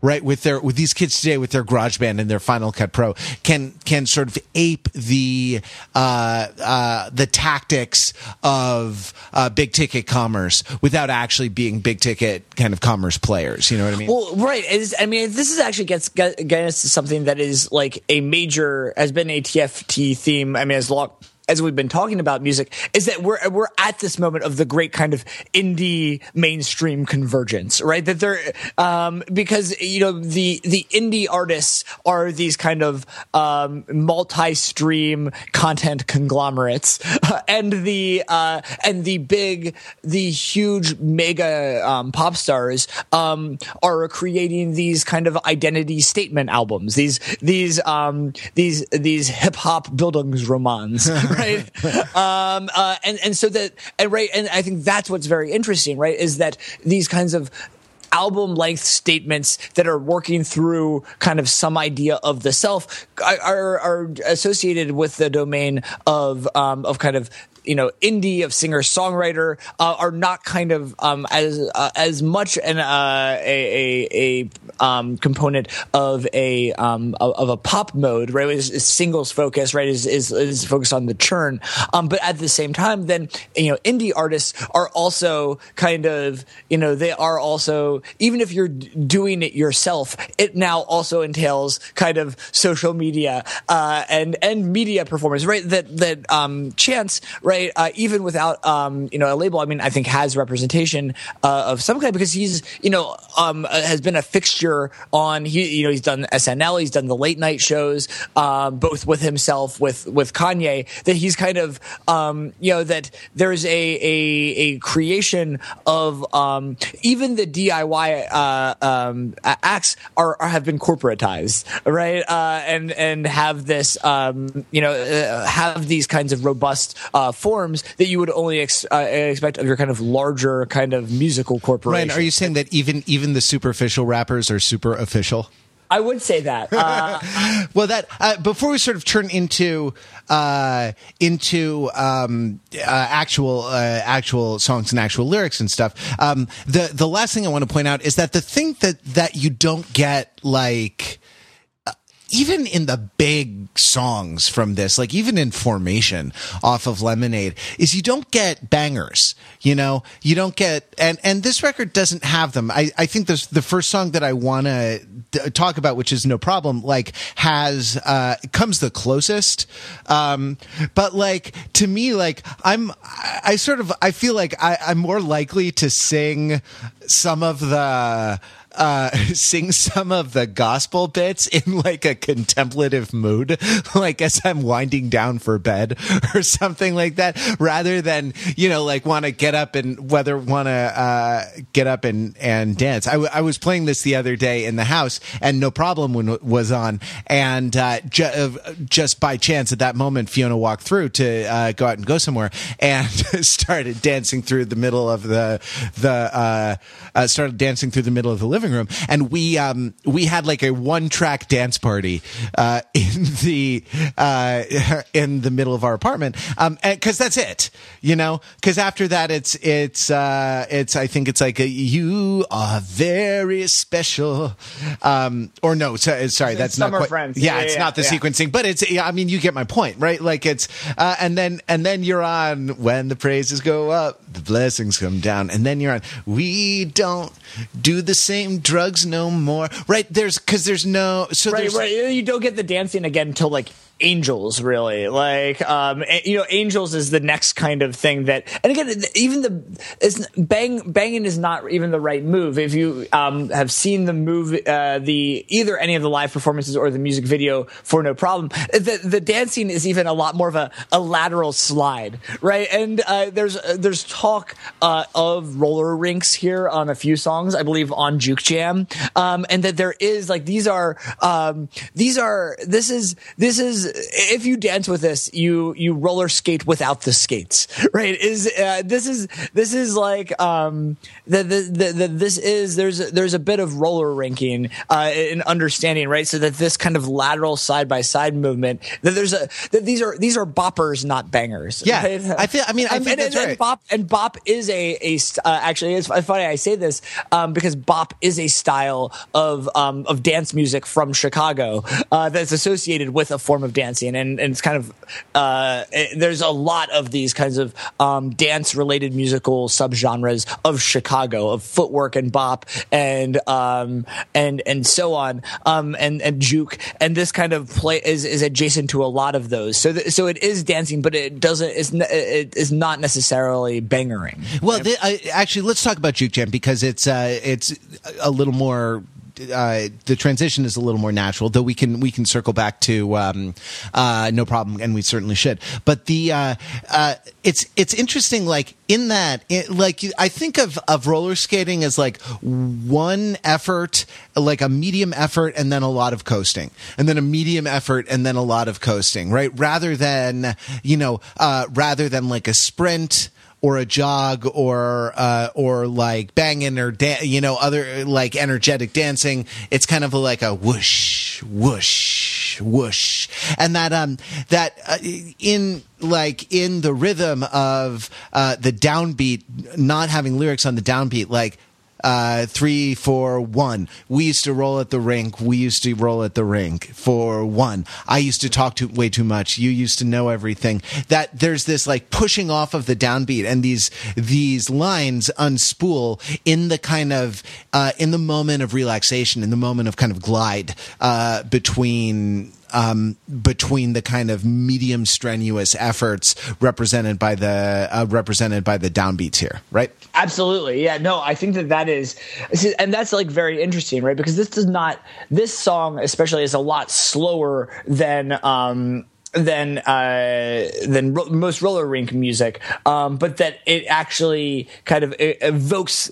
right with their with these kids today with their GarageBand and their Final Cut Pro can can sort of ape the uh, uh, the tactics of uh, big ticket commerce without actually being big ticket kind of commerce players. You know what I mean? Well, right. I mean, this is actually gets gets to something that is like a major has been a TFT theme. I mean, as long as we've been talking about music is that we're we're at this moment of the great kind of indie mainstream convergence, right? That there, um, because you know the the indie artists are these kind of um, multi-stream content conglomerates, and the uh, and the big, the huge mega um, pop stars um, are creating these kind of identity statement albums, these these um, these these hip hop Bildungsromans, right? um, uh, and and so that and right, and I think that's what's very interesting, right? Is that these kinds of album length statements that are working through kind of some idea of the self are, are associated with the domain of um, of kind of you know indie of singer songwriter uh, are not kind of um, as uh, as much an uh, a a, a um, component of a um, of a pop mode right? Is, is singles focus right? Is, is is focused on the churn. Um, but at the same time then you know indie artists are also kind of you know they are also even if you're doing it yourself it now also entails kind of social media uh, and and media performance right? That that um, chance right right? Uh, even without um, you know a label, I mean, I think has representation uh, of some kind because he's you know um, uh, has been a fixture on he you know he's done SNL, he's done the late night shows, um, both with himself with with Kanye. That he's kind of um, you know that there's a a, a creation of um, even the DIY uh, um, acts are, are, have been corporatized, right? Uh, and and have this you know uh, have these kinds of robust forms that you would only ex- uh, expect of your kind of larger kind of musical corporation. Ryan, are you saying that even even the superficial rappers are super official? I would say that. Uh, well, that uh, before we sort of turn into uh, into um, uh, actual uh, actual songs and actual lyrics and stuff, um, the the last thing I want to point out is that the thing that that you don't get like even in the big songs from this, like even in Formation off of Lemonade, is you don't get bangers. You know, you don't get, and, and this record doesn't have them. I, I think this, the first song that I want to talk about, which is no problem, like has, uh, comes the closest. Um, but like to me, like I'm, I sort of, I feel like I, I'm more likely to sing some of the, uh, sing some of the gospel bits in like a contemplative mood, like as I'm winding down for bed or something like that, rather than, you know, like want to get up and whether want to uh, get up and, and dance. I, w- I was playing this the other day in the house and no problem when was on. And uh, ju- uh, just by chance at that moment, Fiona walked through to uh, go out and go somewhere and started dancing through the middle of the, the, uh, started dancing through the middle of the living room, and we um, we had like a one track dance party uh, in the uh, in the middle of our apartment, because um, that's it, you know. Because after that, it's it's uh, it's I think it's like a, you are very special, um, or no, so, sorry, that's not quite, Friends. Yeah, Yeah, it's yeah, not the sequencing, but it's yeah, I mean, you get my point, right? Like it's uh, and then and then you're on when the praises go up, the blessings come down, and then you're on we don't do the same drugs no more, right? There's because there's no so right, there's right. You don't get the dancing again until like angels really. Like um you know angels is the next kind of thing that and again even the bang banging is not even the right move. If you um have seen the move uh the either any of the live performances or the music video for no problem the the dancing is even a lot more of a, a lateral slide right? And uh there's uh, there's talk uh of roller rinks here on a few songs i believe on juke jam. Um and that there is like these are um these are this is this is if you dance with this you you roller skate without the skates right is uh, this is this is like um the, the, the, the this is there's a, there's a bit of roller rinking uh in understanding right so that this kind of lateral side by side movement that there's a that these are these are boppers not bangers Yeah, right? I feel- I mean, I think and, that's and, right. and bop and bop is a a uh, actually it's funny I say this um, because bop is a style of um, of dance music from Chicago uh, that's associated with a form of dancing, and, and it's kind of uh, it, there's a lot of these kinds of um, dance related musical subgenres of Chicago of footwork and bop and um, and and so on um, and and juke and this kind of play is, is adjacent to a lot of those. So th- so it is dancing, but it doesn't it's n- it is not necessarily bangering. Well, the, uh, actually, let's talk about Juke Jam because it's uh, it's a little more uh, the transition is a little more natural, though we can we can circle back to um, uh, no problem, and we certainly should. But the uh, uh it's it's interesting, like in that, it, like I think of of roller skating as like one effort, like a medium effort, and then a lot of coasting, and then a medium effort, and then a lot of coasting, right? Rather than you know, uh, rather than like a sprint or a jog or uh, or like banging or da- you know other like energetic dancing. It's kind of like a whoosh, whoosh, whoosh, and that um that uh, in like in the rhythm of uh, the downbeat, not having lyrics on the downbeat, like uh, three, four, one. We used to roll at the rink. We used to roll at the rink for one. I used to talk to way too much. You used to know everything. That there's this like pushing off of the downbeat and these these lines unspool in the kind of uh, in the moment of relaxation, in the moment of kind of glide uh, between um, between the kind of medium strenuous efforts represented by the uh, represented by the downbeats here, right? Absolutely, yeah. No, I think that that is, and that's like very interesting, right? Because this does not, this song especially is a lot slower than. Um, than uh, than ro- most roller rink music, um, but that it actually kind of evokes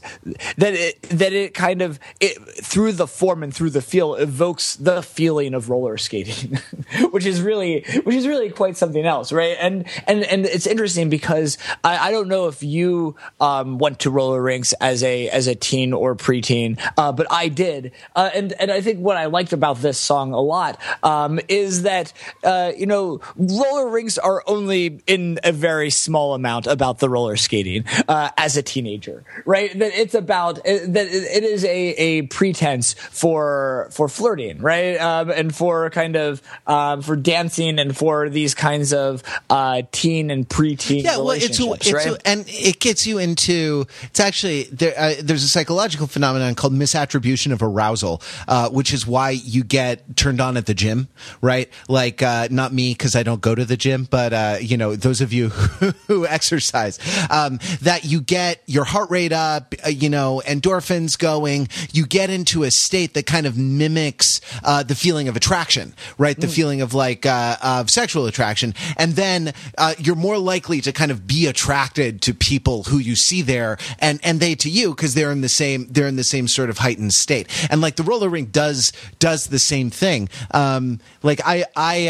that it that it kind of it, through the form and through the feel evokes the feeling of roller skating, which is really which is really quite something else, right? And and and it's interesting because I, I don't know if you um, went to roller rinks as a as a teen or preteen, uh, but I did, uh, and and I think what I liked about this song a lot um, is that uh, you know roller rinks are only in a very small amount about the roller skating uh, as a teenager, right? That it's about uh, that it is a, a pretense for for flirting, right? Um, and for kind of um, for dancing and for these kinds of uh, teen and preteen yeah, well, it's, it's right? and it gets you into it's actually there, uh, there's a psychological phenomenon called misattribution of arousal, uh, which is why you get turned on at the gym, right? Like uh, not me because I don't go to the gym, but uh, you know, those of you who exercise, um, that you get your heart rate up, uh, you know, endorphins going. You get into a state that kind of mimics uh, the feeling of attraction, right? The mm. feeling of like uh, of sexual attraction, and then uh, you're more likely to kind of be attracted to people who you see there, and and they to you because they're in the same they're in the same sort of heightened state. And like the roller rink does does the same thing. Um, like I I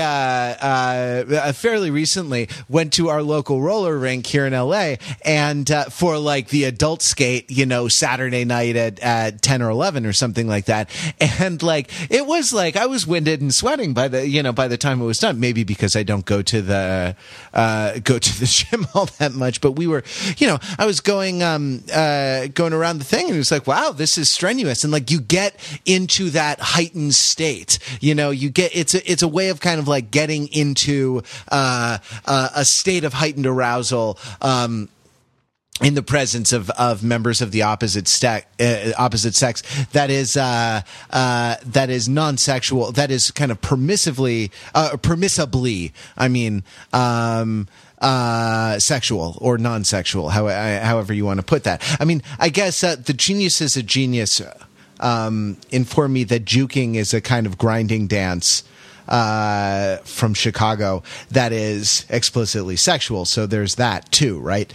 uh, uh, fairly recently went to our local roller rink here in LA and uh, for like the adult skate, you know, Saturday night at, at 10 or 11 or something like that. And like, it was like, I was winded and sweating by the, you know, by the time it was done, maybe because I don't go to the, uh, go to the gym all that much, but we were, you know, I was going, um, uh, going around the thing and it was like, wow, this is strenuous. And like, you get into that heightened state, you know, you get, it's a, it's a way of kind of like getting into uh, uh, a state of heightened arousal. Um, in the presence of, of members of the opposite, ste- uh, opposite sex that is uh, uh, that is non-sexual that is kind of permissively uh, permissibly I mean um, uh, sexual or non-sexual how, however you want to put that I mean I guess the genius is a genius um, inform me that juking is a kind of grinding dance uh, from Chicago that is explicitly sexual. So there's that too, right?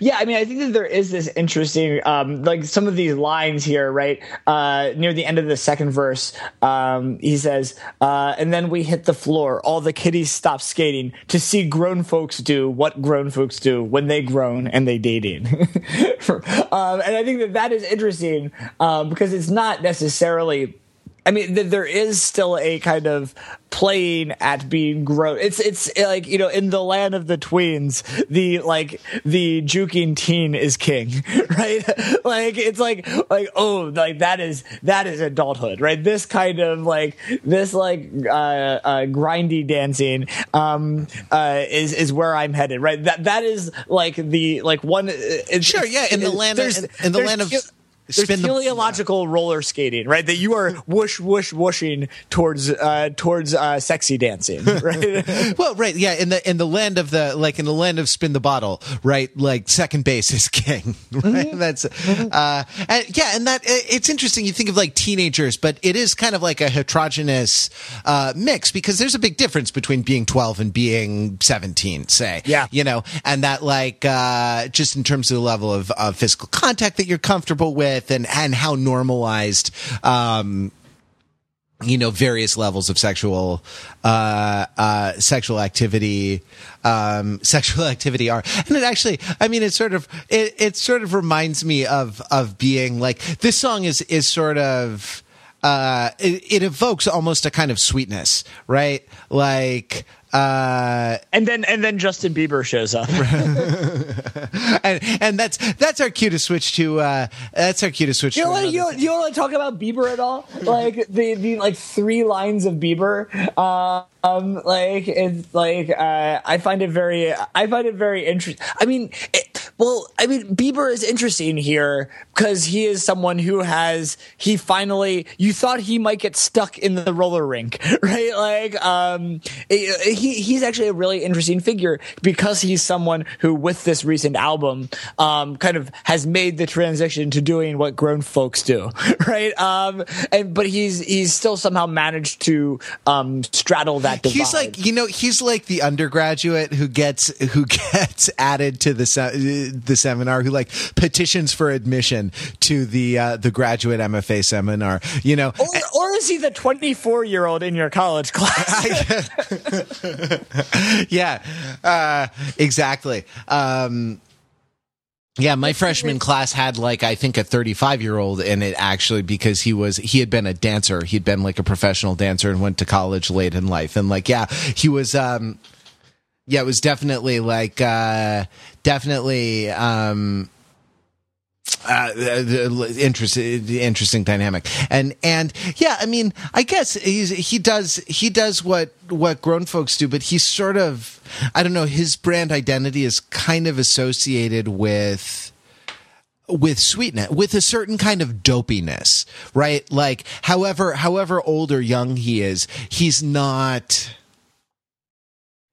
Yeah, I mean, I think that there is this interesting, um, like some of these lines here, right? Uh, near the end of the second verse, um, he says, uh, and then we hit the floor. All the kiddies stop skating to see grown folks do what grown folks do when they grown and they dating. um, and I think that that is interesting um, because it's not necessarily I mean, th- there is still a kind of playing at being grown. It's it's like you know, in the land of the tweens, the like the juking teen is king, right? like it's like like oh, like that is that is adulthood, right? This kind of like this like uh, uh grindy dancing um uh is is where I'm headed, right? That that is like the like one. It, Sure, yeah, in the land of, in, in the land of there's spin the- teleological roller skating, right? That you are whoosh whoosh whooshing towards uh, towards uh, sexy dancing, right? well, right, yeah, in the in the land of the like in the land of spin the bottle, right? Like second base is king, right? That's uh, and, yeah, and that it- it's interesting. You think of like teenagers, but it is kind of like a heterogeneous uh, mix because there's a big difference between being 12 and being 17, say, Yeah. you know, and that like uh, just in terms of the level of, of physical contact that you're comfortable with, and and how normalized. Um, you know various levels of sexual uh uh sexual activity um sexual activity are and it actually i mean it sort of it it sort of reminds me of of being like this song is is sort of uh it, it evokes almost a kind of sweetness right like uh and then and then Justin Bieber shows up. and and that's that's our cue to switch to uh that's our cue to switch You to want to another you, you want to talk about Bieber at all? Like the the like three lines of Bieber. Um, like it's like uh, I find it very I find it very interesting. I mean, it, well, I mean Bieber is interesting here because he is someone who has he finally you thought he might get stuck in the roller rink, right? Like um, he he's actually a really interesting figure because he's someone who with this recent album um kind of has made the transition to doing what grown folks do, right? Um, and but he's he's still somehow managed to um straddle that divide. He's like you know he's like the undergraduate who gets who gets added to the the seminar who like petitions for admission to the uh, the graduate MFA seminar. You know, or, or is he the 24 year old in your college class? yeah, uh, exactly. Um, yeah, my freshman class had like I think a 35 year old in it actually because he was he had been a dancer. He'd been like a professional dancer and went to college late in life. And like yeah, he was um yeah, it was definitely like uh definitely um uh, the interesting, interesting dynamic, and and yeah, I mean, I guess he's he does he does what what grown folks do, but he's sort of I don't know. His brand identity is kind of associated with with sweetness, with a certain kind of dopiness, right? Like, however, however old or young he is, he's not.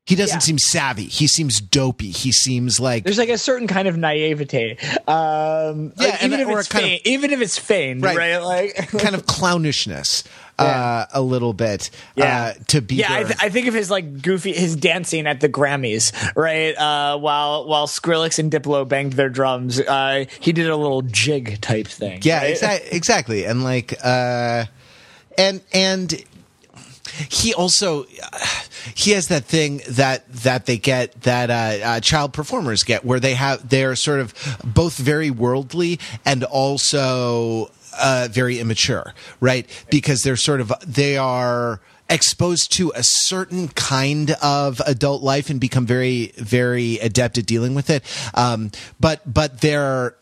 He doesn't Yeah. seem savvy. He seems dopey. He seems like There's like a certain kind of naivete, um, Yeah, like, even if it's kind of- even if it's feigned, Right. right? Like, kind of clownishness Yeah. uh, a little bit Yeah. uh, to be yeah, I, th- I think of his like goofy his dancing at the Grammys, right? Uh, while while Skrillex and Diplo banged their drums, uh, he did a little jig type thing. yeah right? exa- exactly and like uh, and and he also he has that thing that that they get that uh, uh, child performers get where they have they're sort of both very worldly and also uh, very immature right? Because they're sort of they are exposed to a certain kind of adult life and become very very adept at dealing with it. Um, but but they're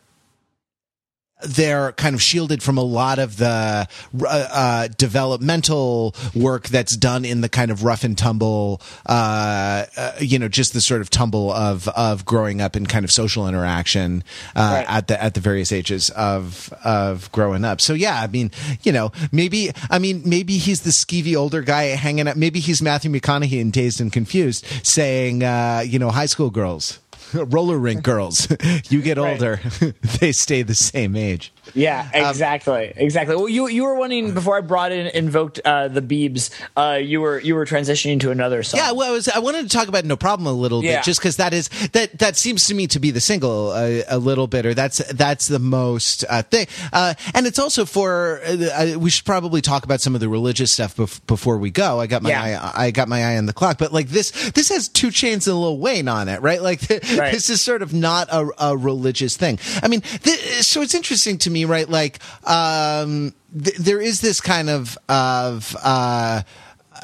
they're kind of shielded from a lot of the uh, uh, developmental work that's done in the kind of rough and tumble, uh, uh, you know, just the sort of tumble of of growing up and kind of social interaction uh, Right. at the at the various ages of of growing up. So yeah, I mean, you know, maybe I mean maybe he's the skeevy older guy hanging out. Maybe he's Matthew McConaughey in Dazed and Confused, saying, uh, you know, high school girls. Roller rink girls. you get Right. older, they stay the same age. Yeah, Um, exactly, exactly. Well, you you were wanting before I brought in invoked uh, the Beebs. Uh, you were you were transitioning to another song. Yeah, well, I was I wanted to talk about No Problem a little Yeah. bit, just because that is that that seems to me to be the single uh, a little bit, or that's that's the most uh, thing, uh, and it's also for we should probably talk about some of the religious stuff bef- before we go. I got my Yeah. eye, I got my eye on the clock, but like this this has 2 Chainz and a Lil Wayne on it, right? Like Right. This is sort of not a, a religious thing. I mean, th- so it's interesting to me, right? Like, um, th- there is this kind of of uh,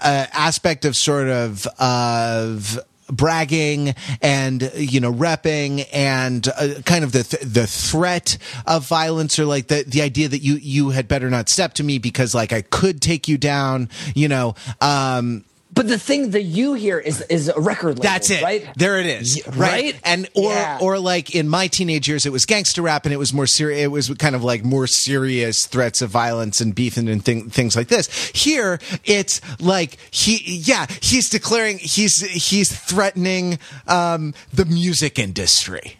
uh, aspect of sort of of bragging and you know repping and uh, kind of the th- the threat of violence or like the the idea that you you had better not step to me because like I could take you down you know um But the thing that you hear is is a record label. that's it. right? There it is. Right? right? And or Yeah. or like in my teenage years, it was gangster rap, and it was more serious. It was kind of like more serious threats of violence and beef and, and thing, things like this. Here, it's like he, yeah, he's declaring he's he's threatening um, the music industry.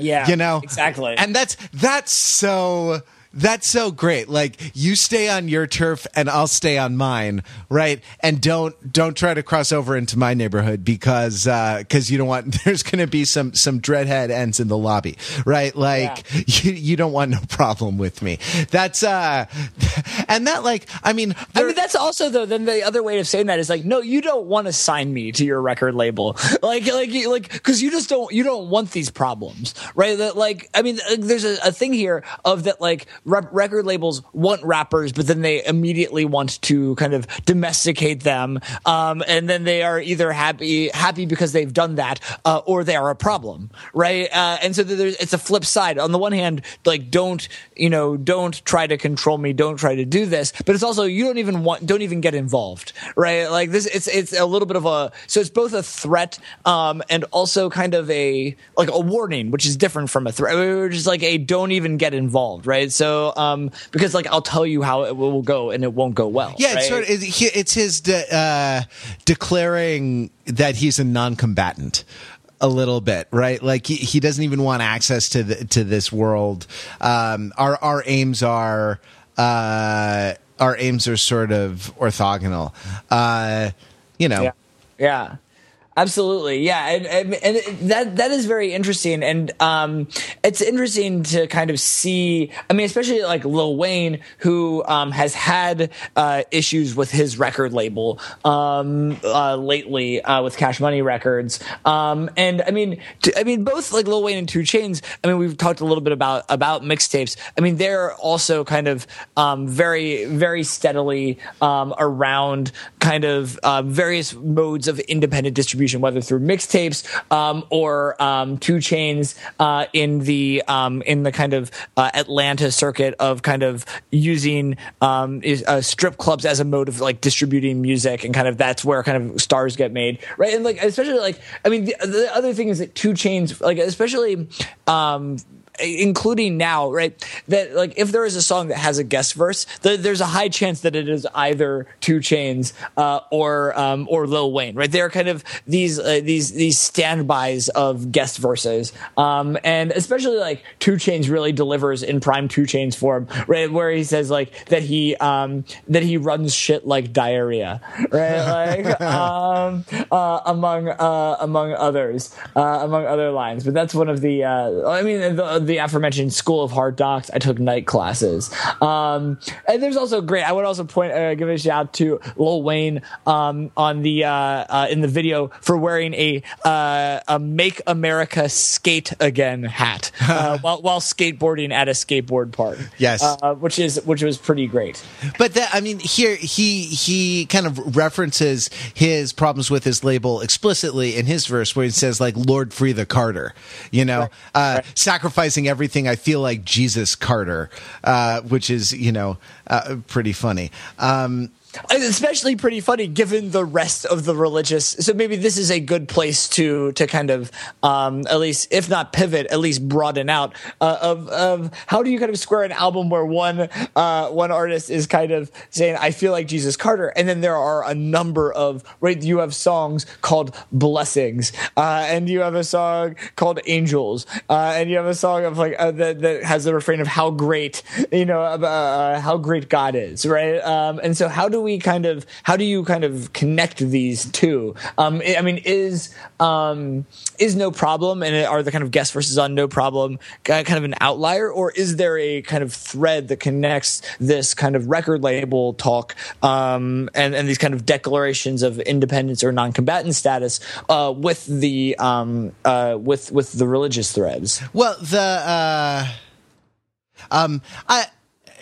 Yeah, You know exactly. and that's that's so. That's so great. Like you stay on your turf and I'll stay on mine, right? And don't don't try to cross over into my neighborhood because because you don't want there's going to be some some dreadhead ends in the lobby, right? Like you you don't want no problem with me. That's uh and that like I mean I mean, that's also though. Then the other way of saying that is like, no, you don't want to sign me to your record label, like, like, like, because you just don't, you don't want these problems, right? That, like, I mean, uh, there's a, a thing here of that, like, rep- record labels want rappers, but then they immediately want to kind of domesticate them, um, and then they are either happy, happy because they've done that, uh, or they are a problem, right? Uh, and so it's a flip side. On the one hand, like, don't, you know, don't try to control me, don't try to do this, but it's also you don't even want, don't even get involved, right? Like this, it's it's a little bit of a, so it's both a threat, um, and also kind of a like a warning, which is different from a threat, which is like a don't even get involved, right? So, um, because like I'll tell you how it will go, and it won't go well. Yeah, it's sort of, it's his de- uh, declaring that he's a non-combatant a little bit, right? Like he, he doesn't even want access to the, to this world. Um, our our aims are uh, our aims are sort of orthogonal. Uh, you know, Yeah. Yeah. Absolutely, yeah, and, and, and that that is very interesting, and um, it's interesting to kind of see. I mean, especially like Lil Wayne, who um, has had uh, issues with his record label um, uh, lately uh, with Cash Money Records, um, and I mean, t- I mean, both like Lil Wayne and 2 Chainz. I mean, we've talked a little bit about about mixtapes. I mean, they're also kind of um, very very steadily um, around kind of uh, various modes of independent distribution, whether through mixtapes um, or um, 2 Chainz uh, in the um, in the kind of uh, Atlanta circuit of kind of using um, is, uh, strip clubs as a mode of like distributing music, and kind of that's where kind of stars get made, right? And like especially like I mean, the, the other thing is that 2 Chainz, like especially. Um, including now, right? That like if there is a song that has a guest verse, th- there's a high chance that it is either 2 Chainz uh, or um, or Lil Wayne, right? They're kind of these uh, these these standbys of guest verses, um, and especially like 2 Chainz really delivers in prime 2 Chainz form, right? Where he says like that he um, that he runs shit like diarrhea, right? Like um, uh, among uh, among others, uh, among other lines. But that's one of the uh, I mean the, the aforementioned School of Hard Docs. I took night classes, um, and there's also great. I would also point uh, give a shout out to Lil Wayne um, on the uh, uh, in the video for wearing a uh, a Make America Skate Again hat uh, while while skateboarding at a skateboard park. Yes. uh, which is which was pretty great. But that, I mean, here he he kind of references his problems with his label explicitly in his verse, where he says like "Lord, free the Carter," you know, uh, sacrificing everything. I feel like Jesus Carter, uh, which is you know uh, pretty funny. Um, Especially pretty funny given the rest of the religious so maybe this is a good place to to kind of um at least if not pivot at least broaden out uh, of of how do you kind of square an album where one uh one artist is kind of saying i feel like jesus carter and then there are a number of right you have songs called blessings uh and you have a song called angels uh and you have a song of like uh, that that has the refrain of how great you know uh, how great god is right? Um and so how do do we kind of how do you kind of connect these two? Um, I mean, is um, is no problem and are the kind of guest verses on no problem kind of an outlier, or is there a kind of thread that connects this kind of record label talk um, and and these kind of declarations of independence or non-combatant status uh, with the um, uh, with with the religious threads? Well, the uh, um, I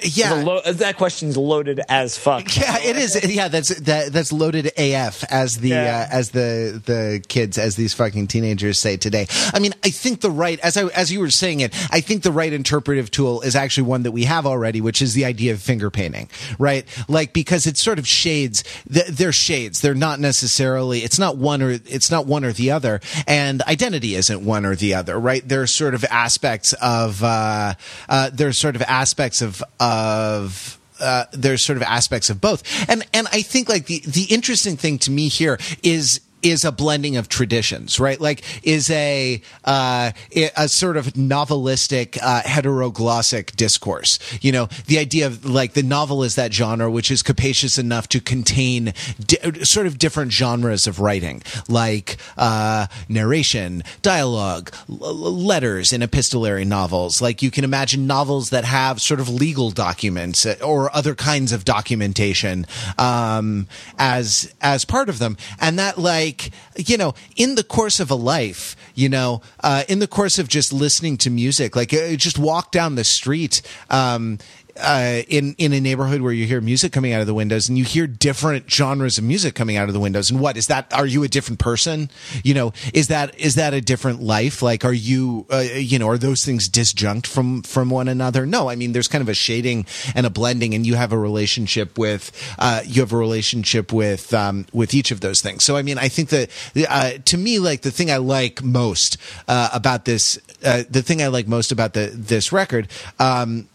yeah, lo- that question's loaded as fuck. Yeah, it is. Yeah, that's that that's loaded AF as the yeah. uh, as the the kids as these fucking teenagers say today. I mean, I think the right as I as you were saying it, I think the right interpretive tool is actually one that we have already, which is the idea of finger painting, right? Like because it's sort of shades. They're shades. They're not necessarily. It's not one or it's not one or the other, and identity isn't one or the other, right? There's sort of aspects of uh, uh, there's sort of aspects of of uh, there's sort of aspects of both, and and I think like the the interesting thing to me here is is a blending of traditions, right? Like is a uh, a sort of novelistic uh, heteroglossic discourse. You know, the idea of like the novel is that genre which is capacious enough to contain di- sort of different genres of writing, like uh, narration, dialogue, l- letters in epistolary novels. Like you can imagine novels that have sort of legal documents uh, or other kinds of documentation um, as as part of them, and that like like you know in the course of a life you know uh, in the course of just listening to music like uh, just walk down the street um, uh, in in a neighborhood where you hear music coming out of the windows and you hear different genres of music coming out of the windows. And what is that are you a different person? You know is that is that a different life? Like are you uh, you know are those things disjunct from from one another? No i mean there's kind of a shading and a blending and you have a relationship with uh, you have a relationship with um, with each of those things. So i mean i think that uh, to me like the thing i like most uh, about this the thing i like most about the this record um,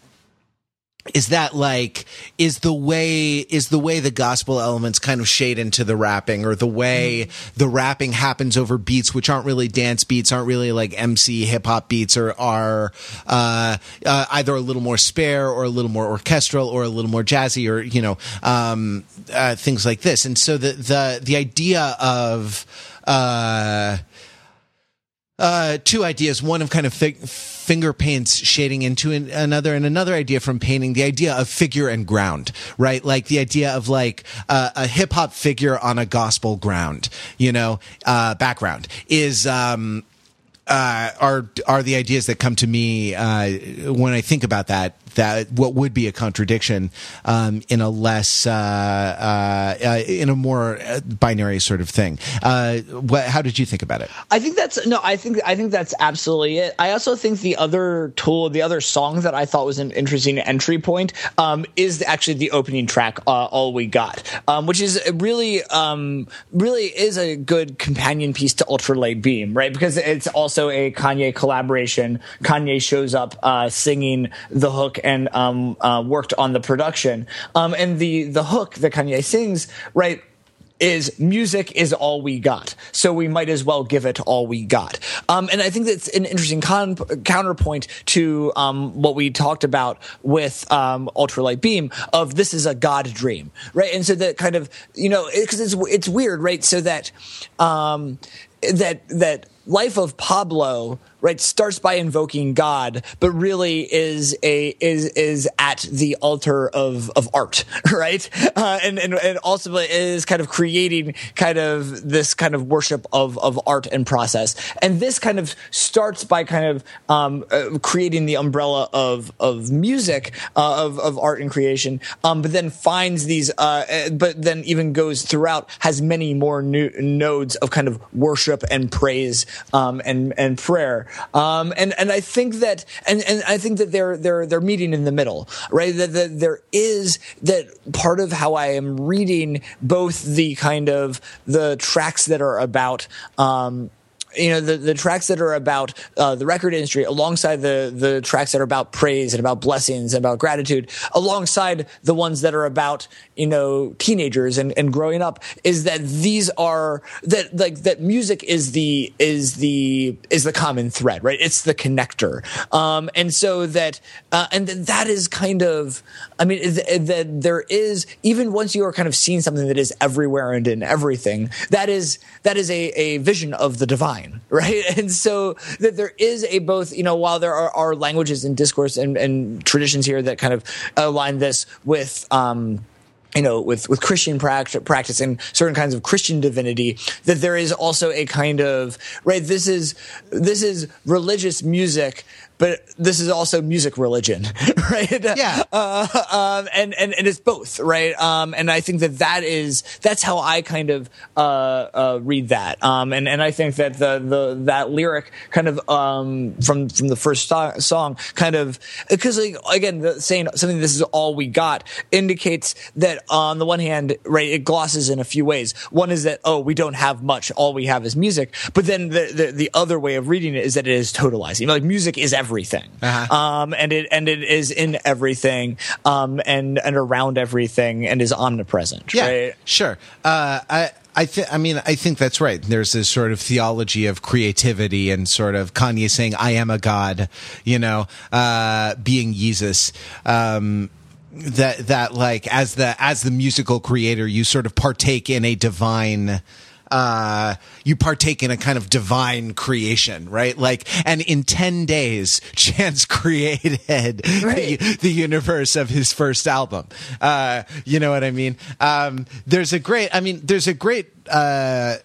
is that like is the way is the way the gospel elements kind of shade into the rapping or the way mm. the rapping happens over beats which aren't really dance beats aren't really like mc hip-hop beats or are uh, uh, either a little more spare or a little more orchestral or a little more jazzy or you know um, uh, things like this and so the the the idea of uh, uh, two ideas. One of kind of fi- finger paints shading into an- another, and another idea from painting the idea of figure and ground, right? Like the idea of like uh, a hip hop figure on a gospel ground, you know, uh, background is. Um, uh, are are the ideas that come to me uh, when I think about that that what would be a contradiction um, in a less uh, uh, uh in a more binary sort of thing. What, how did you think about it? I think that's no. I think I think that's absolutely it. I also think the other tool, the other song that I thought was an interesting entry point, um, is actually the opening track, "All We Got," um, which is really um, really is a good companion piece to Ultralight Beam, right? Because it's also a Kanye collaboration. Kanye shows up singing the hook and um, uh, worked on the production. Um, and the the hook that Kanye sings, right? is music is all we got. So we might as well give it all we got. Um, and I think that's an interesting con- counterpoint to um, what we talked about with um, Ultralight Beam of this is a God dream, right? And so that kind of, you know, because it, it's, it's weird, right? So that, um, that, that life of Pablo right starts by invoking god but really is a is is at the altar of of art right? Uh, and, and and also is kind of creating kind of this kind of worship of of art and process. And this kind of starts by kind of um, uh, creating the umbrella of of music uh, of of art and creation um, but then finds these uh, uh, but then even goes throughout has many more new nodes of kind of worship and praise um, and and prayer um, and and I think that and, and I think that they're they're they're meeting in the middle, right? That, that there is that part of how I am reading both the kind of the tracks that are about um, you know the, the tracks that are about uh, the record industry alongside the the tracks that are about praise and about blessings and about gratitude alongside the ones that are about you know teenagers and, and growing up is that these are that like that music is the is the is the common thread right? It's the connector. Um and so that uh, and that is kind of i mean that there is even once you are kind of seeing something that is everywhere and in everything that is that is a, a vision of the divine right? And so that there is a both you know while there are, are languages and discourse and, and traditions here that kind of align this with um you know, with, with Christian practice, practice and certain kinds of Christian divinity, that there is also a kind of, right, this is, this is religious music but this is also music religion, right? Yeah. Uh, um, and, and, and it's both, right? Um, and I think that that is, that's how I kind of, uh, uh, read that. Um, and, and I think that the, the, that lyric kind of, um, from, from the first so- song kind of, because like, again, the, saying something, this is all we got indicates that on the one hand, right, it glosses in a few ways. One is that, oh, we don't have much. All we have is music. But then the, the, the other way of reading it is that it is totalizing. Like music is everything everything, uh-huh. um, and it and it is in everything, um, and and around everything, and is omnipresent. Yeah, right? sure. Uh, I. I think. I mean, I think that's right. There's this sort of theology of creativity and sort of Kanye saying, "I am a god," you know, uh, being Jesus. Um, that that like as the as the musical creator, you sort of partake in a divine uh, you partake in a kind of divine creation, right? Like, and in 10 days, Chance created right. the, the, universe of his first album. Uh, you know what I mean? Um, there's a great, I mean, there's a great, uh,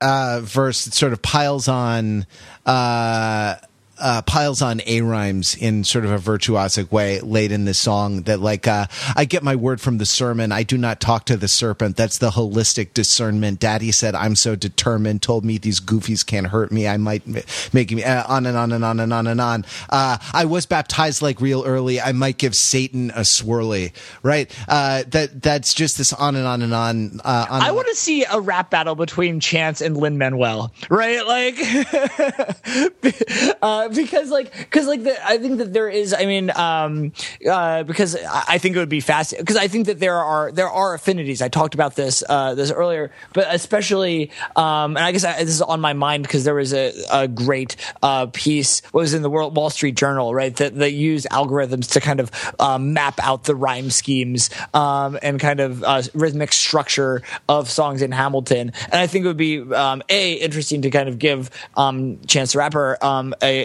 uh, verse that sort of piles on, uh, piles on a rhymes in sort of a virtuosic way late in this song that like uh, I get my word from the sermon. I do not talk to the serpent. That's the holistic discernment. Daddy said I'm so determined. Told me these goofies can't hurt me. I might make me uh, on and on and on and on and on. Uh, I was baptized like real early. I might give Satan a swirly. Right. Uh, that that's just this on and on and on. Uh, on I want to see a rap battle between Chance and Lin Manuel. Right. Like. Because like because like the, I think that there is I mean um uh because I think it would be fast because I think that there are there are affinities. I talked about this uh this earlier but especially um and I guess I, this is on my mind because there was a, a great uh piece was in the World Wall Street Journal right that that used algorithms to kind of um, map out the rhyme schemes um and kind of uh, rhythmic structure of songs in Hamilton. And I think it would be um a interesting to kind of give um Chance the Rapper um a,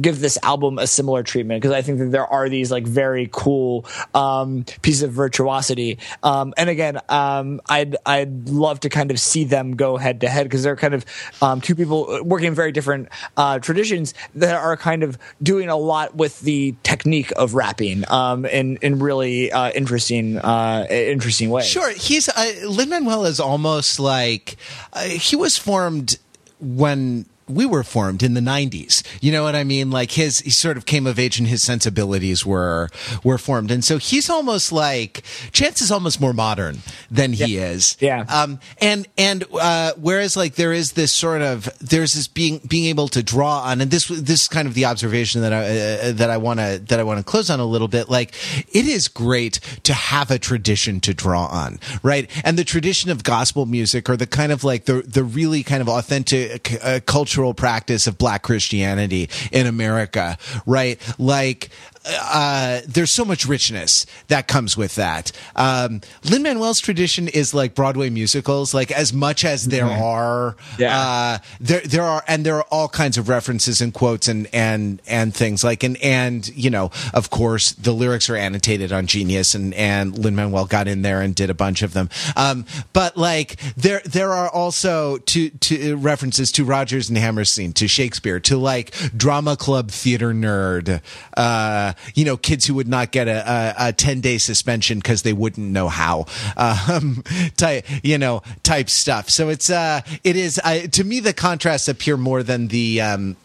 give this album a similar treatment because I think that there are these like very cool um, pieces of virtuosity. Um, and again, um, I'd I'd love to kind of see them go head to head because they're kind of um, two people working in very different uh, traditions that are kind of doing a lot with the technique of rapping um, in in really uh, interesting uh, interesting ways. Sure, he's uh, Lin Manuel is almost like uh, he was formed when we were formed in the 90s. You know what I mean? Like his, he sort of came of age and his sensibilities were, were formed. And so he's almost like, Chance is almost more modern than he yeah. is. Yeah. Um, and, and, uh, whereas like there is this sort of, there's this being, being able to draw on, and this, this is kind of the observation that I, uh, that I want to, that I want to close on a little bit. Like it is great to have a tradition to draw on, right? And the tradition of gospel music or the kind of like the, the really kind of authentic uh, cultural cultural practice of black Christianity in America, right? Like, uh, there's so much richness that comes with that. Um, Lin Manuel's tradition is like Broadway musicals. Like as much as there mm-hmm. are, yeah. uh, there there are, and there are all kinds of references and quotes and and and things like and and you know, of course, the lyrics are annotated on Genius, and and Lin Manuel got in there and did a bunch of them. Um, but like there there are also to to references to Rodgers and Hammerstein, to Shakespeare, to like drama club theater nerd. Uh, you know, kids who would not get a, a, a 10 day suspension because they wouldn't know how, um, type, you know, type stuff. So it's, uh, it is, uh, to me, the contrasts appear more than the, um,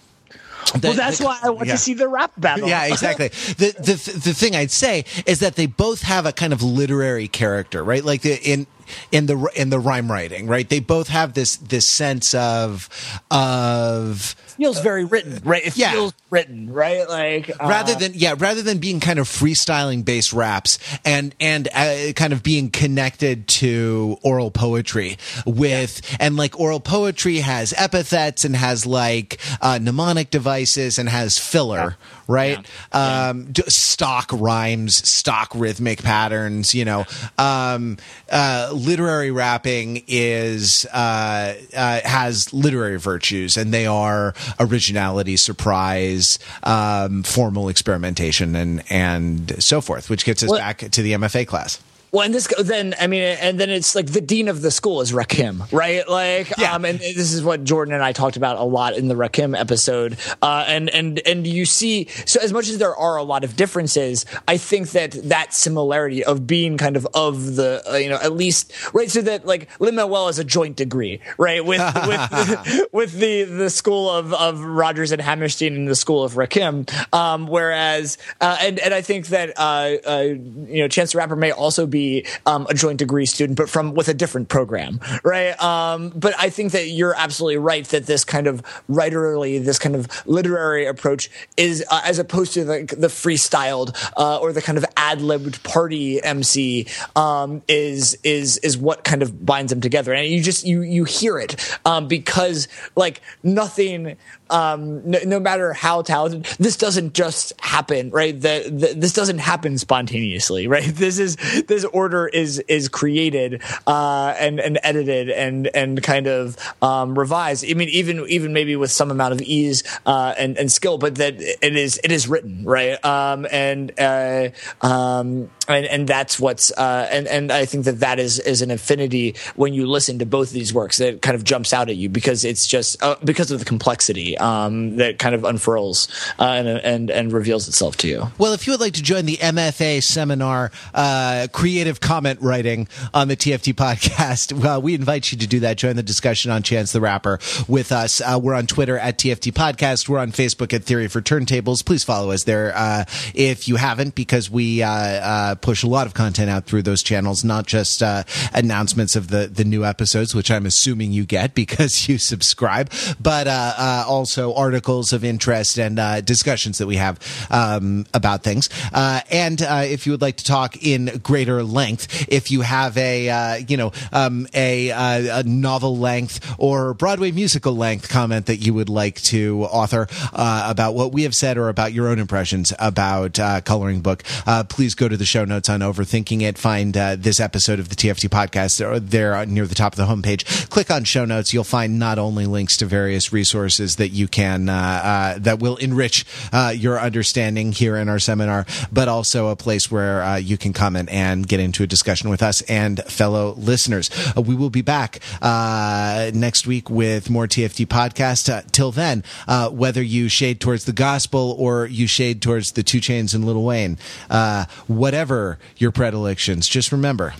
the, well, that's the, why I want yeah. to see the rap battle. Yeah, exactly. the, the the thing I'd say is that they both have a kind of literary character, right? Like the, in in the in the rhyme writing, right? They both have this this sense of of feels very written, right? It Yeah. feels written, right? Like uh, rather than yeah rather than being kind of freestyling based raps and and uh, kind of being connected to oral poetry with and like oral poetry has epithets and has like uh, mnemonic devices and has filler right? Um d- stock rhymes stock rhythmic patterns you know. Um uh literary rapping is uh, uh has literary virtues and they are originality surprise um formal experimentation and and so forth which gets us Well- back to the mfa class Well, and this then I mean, and then it's like the dean of the school is Rakim, right? Like, Yeah. um, and this is what Jordan and I talked about a lot in the Rakim episode. Uh, and and and you see, so as much as there are a lot of differences, I think that that similarity of being kind of of the uh, you know at least right, so that like Lin Manuel is a joint degree, right? With with with the the school of of Rodgers and Hammerstein and the school of Rakim, um, whereas uh, and and I think that uh, uh, you know Chance the Rapper may also be um, a joint degree student, but from with a different program, right? Um, but I think that you're absolutely right that this kind of writerly, this kind of literary approach is uh, as opposed to the, the freestyled uh, or the kind of ad libbed party MC um, is is is what kind of binds them together, and you just you you hear it um, because like nothing um, no, no matter how talented, this doesn't just happen, right? The, the, this doesn't happen spontaneously, right? This is this order is is created uh, and and edited and and kind of um, revised. I mean, even even maybe with some amount of ease uh, and and skill, but that it is it is written, right? Um, and uh, um, and and that's what's uh, and and I think that that is is an affinity when you listen to both of these works that kind of jumps out at you because it's just uh, because of the complexity um, that kind of unfurls uh, and and and reveals itself to you. Well, if you would like to join the MFA seminar, uh, creative comment writing on the TFT podcast, well, we invite you to do that. Join the discussion on Chance the Rapper with us. Uh, we're on Twitter at TFT Podcast. We're on Facebook at Theory for Turntables. Please follow us there uh, if you haven't, because we uh, uh, push a lot of content out through those channels, not just uh, announcements of the, the new episodes, which I'm assuming you get because you subscribe, but uh, also articles of interest and discussions that we have um, about things. And if you would like to talk in greater length, if you have a uh, you know um, a, uh, a novel length or Broadway musical length comment that you would like to author uh, about what we have said or about your own impressions about uh, coloring book, uh, please go to the show notes on overthinking it. Find uh, this episode of the TFT podcast there, there near the top of the homepage. Click on show notes. You'll find not only links to various resources that you can that will enrich your understanding here in our seminar, but also a place where you can comment and get into a discussion with us and fellow listeners. Uh, we will be back uh, next week with more TFT podcast. Uh, till then, uh, whether you shade towards the gospel or you shade towards the 2 Chainz and Lil Wayne, uh, whatever your predilections, just remember,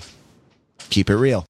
keep it real.